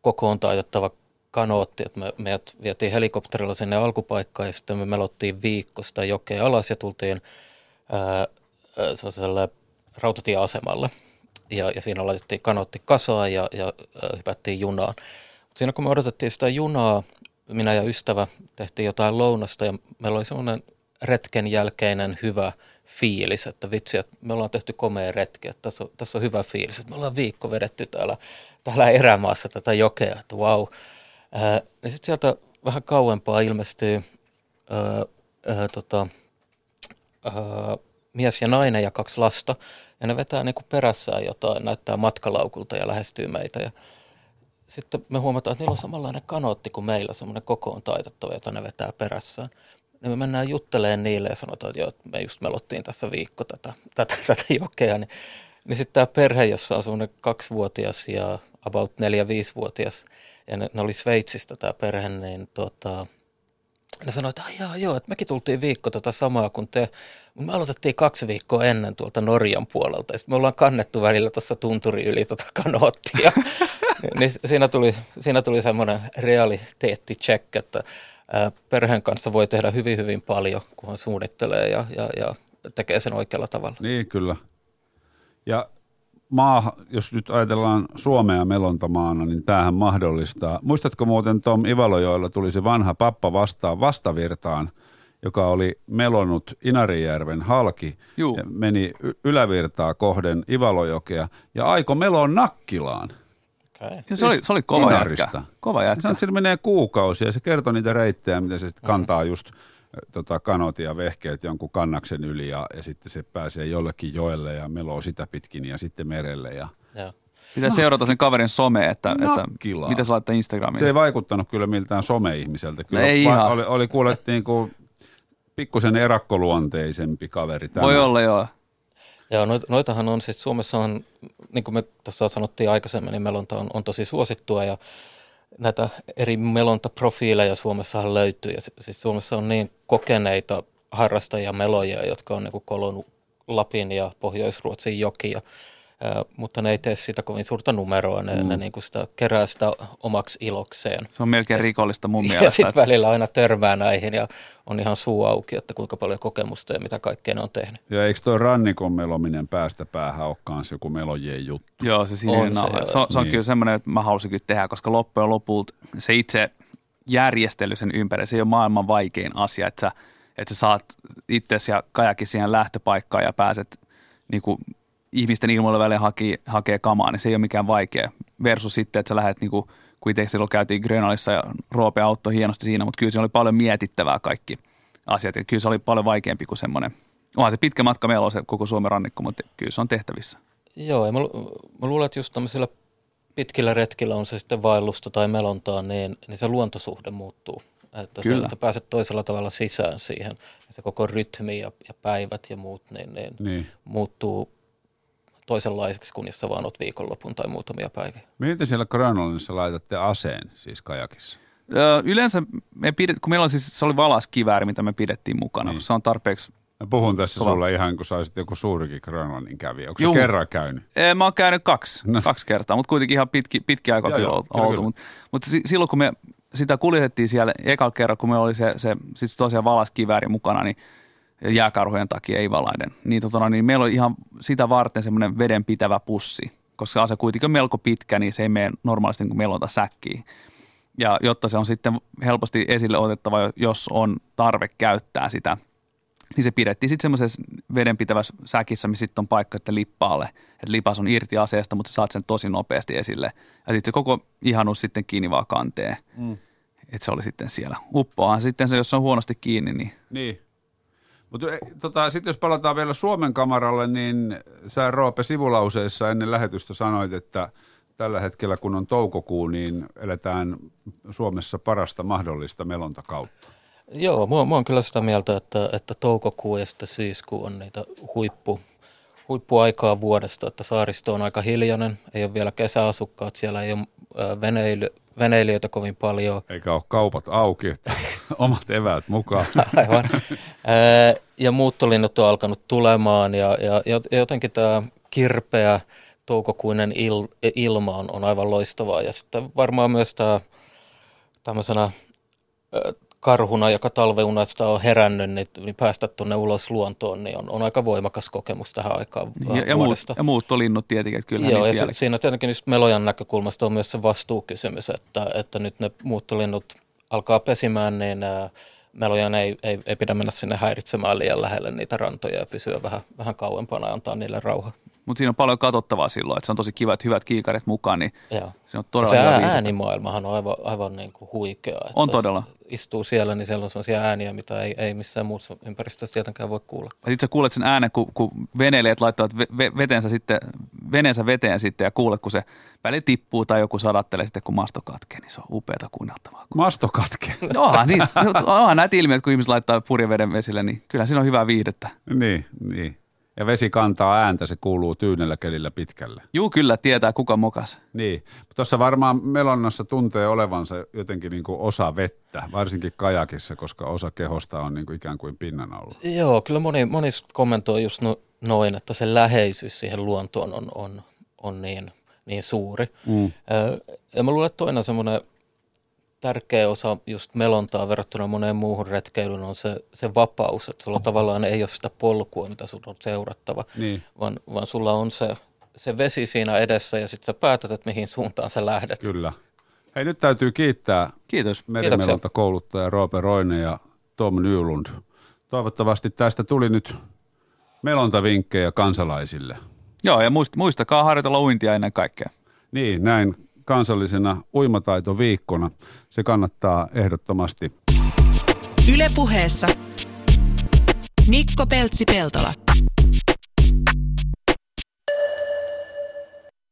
kokoon taitettava kanootti, että me, meidät vietiin helikopterilla sinne alkupaikkaan ja sitten me melottiin viikko sitä jokea alas ja tultiin ää, rautatieasemalle. Ja, ja siinä laitettiin kanootti kasaan ja, ja ää, hypättiin junaan. Mut siinä kun me odotettiin sitä junaa, minä ja ystävä tehtiin jotain lounasta ja meillä oli semmoinen retken jälkeinen hyvä fiilis, että vitsi, että me ollaan tehty komea retki, että tässä on, tässä on hyvä fiilis, että me ollaan viikko vedetty täällä, täällä erämaassa tätä jokea, että vau. Ää, ja sitten sieltä vähän kauempaa ilmestyy ää, ää, tota, ää, mies ja nainen ja kaksi lasta, ja ne vetää niinku perässään jotain, näyttää matkalaukulta ja lähestyy meitä, ja sitten me huomataan, että niillä on samanlainen kanootti kuin meillä, semmoinen kokoon taitettava, jota ne vetää perässään. Niin me mennään jutteleen niille ja sanotaan, että joo, me just melottiin tässä viikko tätä, tätä, tätä jokea. Niin, niin sitten tämä perhe, jossa on semmoinen kaksivuotias ja about neljä-viisivuotias, ja ne, ne oli Sveitsistä tämä perhe, niin tota, ne sanoi, että "Ai jaa, joo, että mekin tultiin viikko tätä samaa kuin te. Me aloitettiin kaksi viikkoa ennen tuolta Norjan puolelta. Sitten me ollaan kannettu välillä tuossa tunturi yli tota kanoottia. niin siinä tuli, siinä tuli semmoinen realiteetti-check, että ää, perheen kanssa voi tehdä hyvin, hyvin paljon, kunhan suunnittelee ja, ja, ja tekee sen oikealla tavalla. Niin, kyllä. Ja maa, jos nyt ajatellaan Suomea melontamaana, niin tämähän mahdollistaa. Muistatko muuten Tom Ivalojoella tuli se vanha pappa vastaan vastavirtaan, joka oli melonnut Inarijärven halki Juu. ja meni ylävirtaa kohden Ivalojokea ja aiko melon Nakkilaan. Okay. Ja se, oli, se oli kova Inarista. jätkä. Kova jätkä. sanoit, että sillä menee kuukausia ja se kertoi niitä reittejä, miten se sitten kantaa just tota, kanot ja vehkeet jonkun kannaksen yli ja, ja sitten se pääsee jollekin joelle ja meloo sitä pitkin ja sitten merelle. Ja Joo. Pitää seurata sen kaverin some, että, että Nakkilaa. mitä se laittaa Instagramiin. se ei vaikuttanut kyllä miltään some-ihmiseltä. Kyllä No ei va- ihan. oli, oli kuule niin kuin pikkusen erakkoluonteisempi kaveri. Tämä. Voi olla joo. Joo, noit, noitahan on siis Suomessa on, niin kuin me tuossa sanottiin aikaisemmin, niin melonta on, on tosi suosittua ja näitä eri melontaprofiileja Suomessahan löytyy. Ja si- siis Suomessa on niin kokeneita harrastajia meloja, jotka on niin kolonut Lapin ja Pohjois-Ruotsin jokia, mutta ne ei tee sitä kovin suurta numeroa, ne, mm. ne niin kuin sitä, kerää sitä omaksi ilokseen. Se on melkein rikollista mun Ja mielestä. sitten välillä aina törmää näihin ja on ihan suu auki, että kuinka paljon kokemusta ja mitä kaikkea ne on tehnyt. Ja eikö tuo rannikon melominen päästä päähän ole kanssa joku melojien juttu? Joo, se sininen On se, joo. Se, on, se on Niin. kyllä semmoinen, että mä halusin kyllä tehdä, koska loppujen lopulta se itse järjestely sen ympäri, se ei ole maailman vaikein asia, että sä, että sä saat itsesi ja kajakin siihen lähtöpaikkaan ja pääset niin kuin ihmisten ilmoille väliin haki, hakee kamaa, niin se ei ole mikään vaikea. Versus sitten, että sä lähdet niin kuin, kun itse silloin käytiin Grönalissa ja Roope auttoi hienosti siinä, mutta kyllä siinä oli paljon mietittävää kaikki asiat. Ja kyllä se oli paljon vaikeampi kuin semmoinen. Onhan se pitkä matka meillä on se koko Suomen rannikko, mutta kyllä se on tehtävissä. Joo, ja mä, lu- mä luulen, että just tämmöisillä pitkillä retkillä on se sitten vaellusta tai melontaa, niin, niin se luontosuhde muuttuu. Että Kyllä. Kyllä. sä pääset toisella tavalla sisään siihen. Ja se koko rytmi ja, ja päivät ja muut niin, niin Niin. muuttuu toisenlaiseksi, kun jos sä vaan oot viikonlopun tai muutamia päiviä. Miten te siellä Grönlannissa laitatte aseen, siis kajakissa? Öö, yleensä me pidet, kun meillä on siis, se oli valaskivääri, mitä me pidettiin mukana, Niin. niin. se on tarpeeksi. Mä puhun tässä Kova. sulle ihan kun saisit joku suurikin Grönlannin kävijä. Onko se Juu. kerran käynyt? Ee, mä oon käynyt kaksi, No. kaksi kertaa, mutta kuitenkin ihan pitki, pitki aika Joo, kyllä oltu. kyllä, kyllä. Mutta, mutta si, silloin kun me sitä kuljetettiin siellä ekalla kerralla, kun me oli se, se siis tosiaan valaskivääri mukana, niin jääkarhujen takia ei valaiden. Niin, totona, niin meillä oli ihan sitä varten semmoinen vedenpitävä pussi, koska se kuitenkin on melko pitkä, niin se ei mene normaalisti niin kuin melonta säkkiin. Ja jotta se on sitten helposti esille otettava, jos on tarve käyttää sitä, niin se pidettiin sitten semmoisessa vedenpitävässä säkissä, missä sitten on paikka, että lippaalle, että lipas on irti aseesta, mutta sä saat sen tosi nopeasti esille. Ja sitten se koko ihanus sitten kiinni vaan kanteen. Mm. Että se oli sitten siellä. Uppoahan sitten se, jos se on huonosti kiinni, niin Niin. Mutta tota, sitten jos palataan vielä Suomen kamaralle, niin sä Roope sivulauseissa ennen lähetystä sanoit, että tällä hetkellä kun on toukokuu, niin eletään Suomessa parasta mahdollista melontakautta. Joo, mä, mä oon kyllä sitä mieltä, että, että toukokuu ja sitten syyskuu on niitä huippu, huippuaikaa vuodesta, että saaristo on aika hiljainen, ei ole vielä kesäasukkaat, siellä ei ole veneily, veneilijöitä kovin paljon. Eikä ole kaupat auki, että omat eväät mukaan. Aivan. Ja muuttolinnut on alkanut tulemaan ja, ja, jotenkin tämä kirpeä toukokuinen il, ilma on, on aivan loistavaa. Ja sitten varmaan myös tämä tämmöisenä karhuna, joka talveunasta on herännyt, niin, niin päästä tuonne ulos luontoon, niin on, on aika voimakas kokemus tähän aikaan ja, ja, muut, ja muuttolinnut tietenkin, että kyllä Joo, ja se, siinä tietenkin just melojan näkökulmasta on myös se vastuukysymys, että, että nyt ne muuttolinnut alkaa pesimään, niin ää, melojan ei, ei, ei pidä mennä sinne häiritsemään liian lähelle niitä rantoja ja pysyä vähän, vähän kauempana ja antaa niille rauha. Mutta siinä on paljon katsottavaa silloin, että se on tosi kiva, että hyvät kiikarit mukaan, niin Joo. se on Ja todella se äänimaailmahan on aivan, aivan niin kuin huikea. Että On todella. Istuu siellä, niin siellä on sellaisia ääniä, mitä ei, ei missään muussa ympäristössä tietenkään voi kuulla. Ja sitten sä kuulet sen äänen, kun, kun veneilijät laittavat ve- ve- vetensä sitten, veneensä veteen sitten ja kuulet, kun se väli tippuu tai joku sadattelee sitten, kun masto katkee, niin se on upeata kuunneltavaa. Masto katkee. Onhan, niitä, onhan näitä ilmiöitä, kun ihmiset laittaa purjeveden vesille, niin kyllä siinä on hyvää viihdettä. niin, niin. Ja vesi kantaa ääntä, se kuuluu tyynellä kelillä pitkälle. Juu, kyllä tietää, kuka mokas. Niin. Tuossa varmaan melonnassa tuntee olevansa jotenkin niin kuin osa vettä, varsinkin kajakissa, koska osa kehosta on niin kuin ikään kuin pinnan alla. Joo, kyllä moni, moni kommentoi just no, noin, että se läheisyys siihen luontoon on, on, on niin, niin suuri. Mm. Ja mä luulen, että toinen semmoinen tärkeä osa just melontaa verrattuna moneen muuhun retkeilyyn on se, se vapaus, että sulla tavallaan ei ole sitä polkua, mitä sun on seurattava, Niin. vaan, vaan sulla on se se vesi siinä edessä ja sitten sä päätät, että mihin suuntaan sä lähdet. Kyllä. Hei, nyt täytyy kiittää Kiitos. merimelonta kouluttaja Roope Roine ja Tom Nylund. Toivottavasti tästä tuli nyt melontavinkkejä kansalaisille. Joo, ja muist, muistakaa harjoitella uintia ennen kaikkea. Niin, näin kansallisena uimataitoviikkona. Se kannattaa ehdottomasti. Ylepuheessa Mikko Peltsi-Peltola.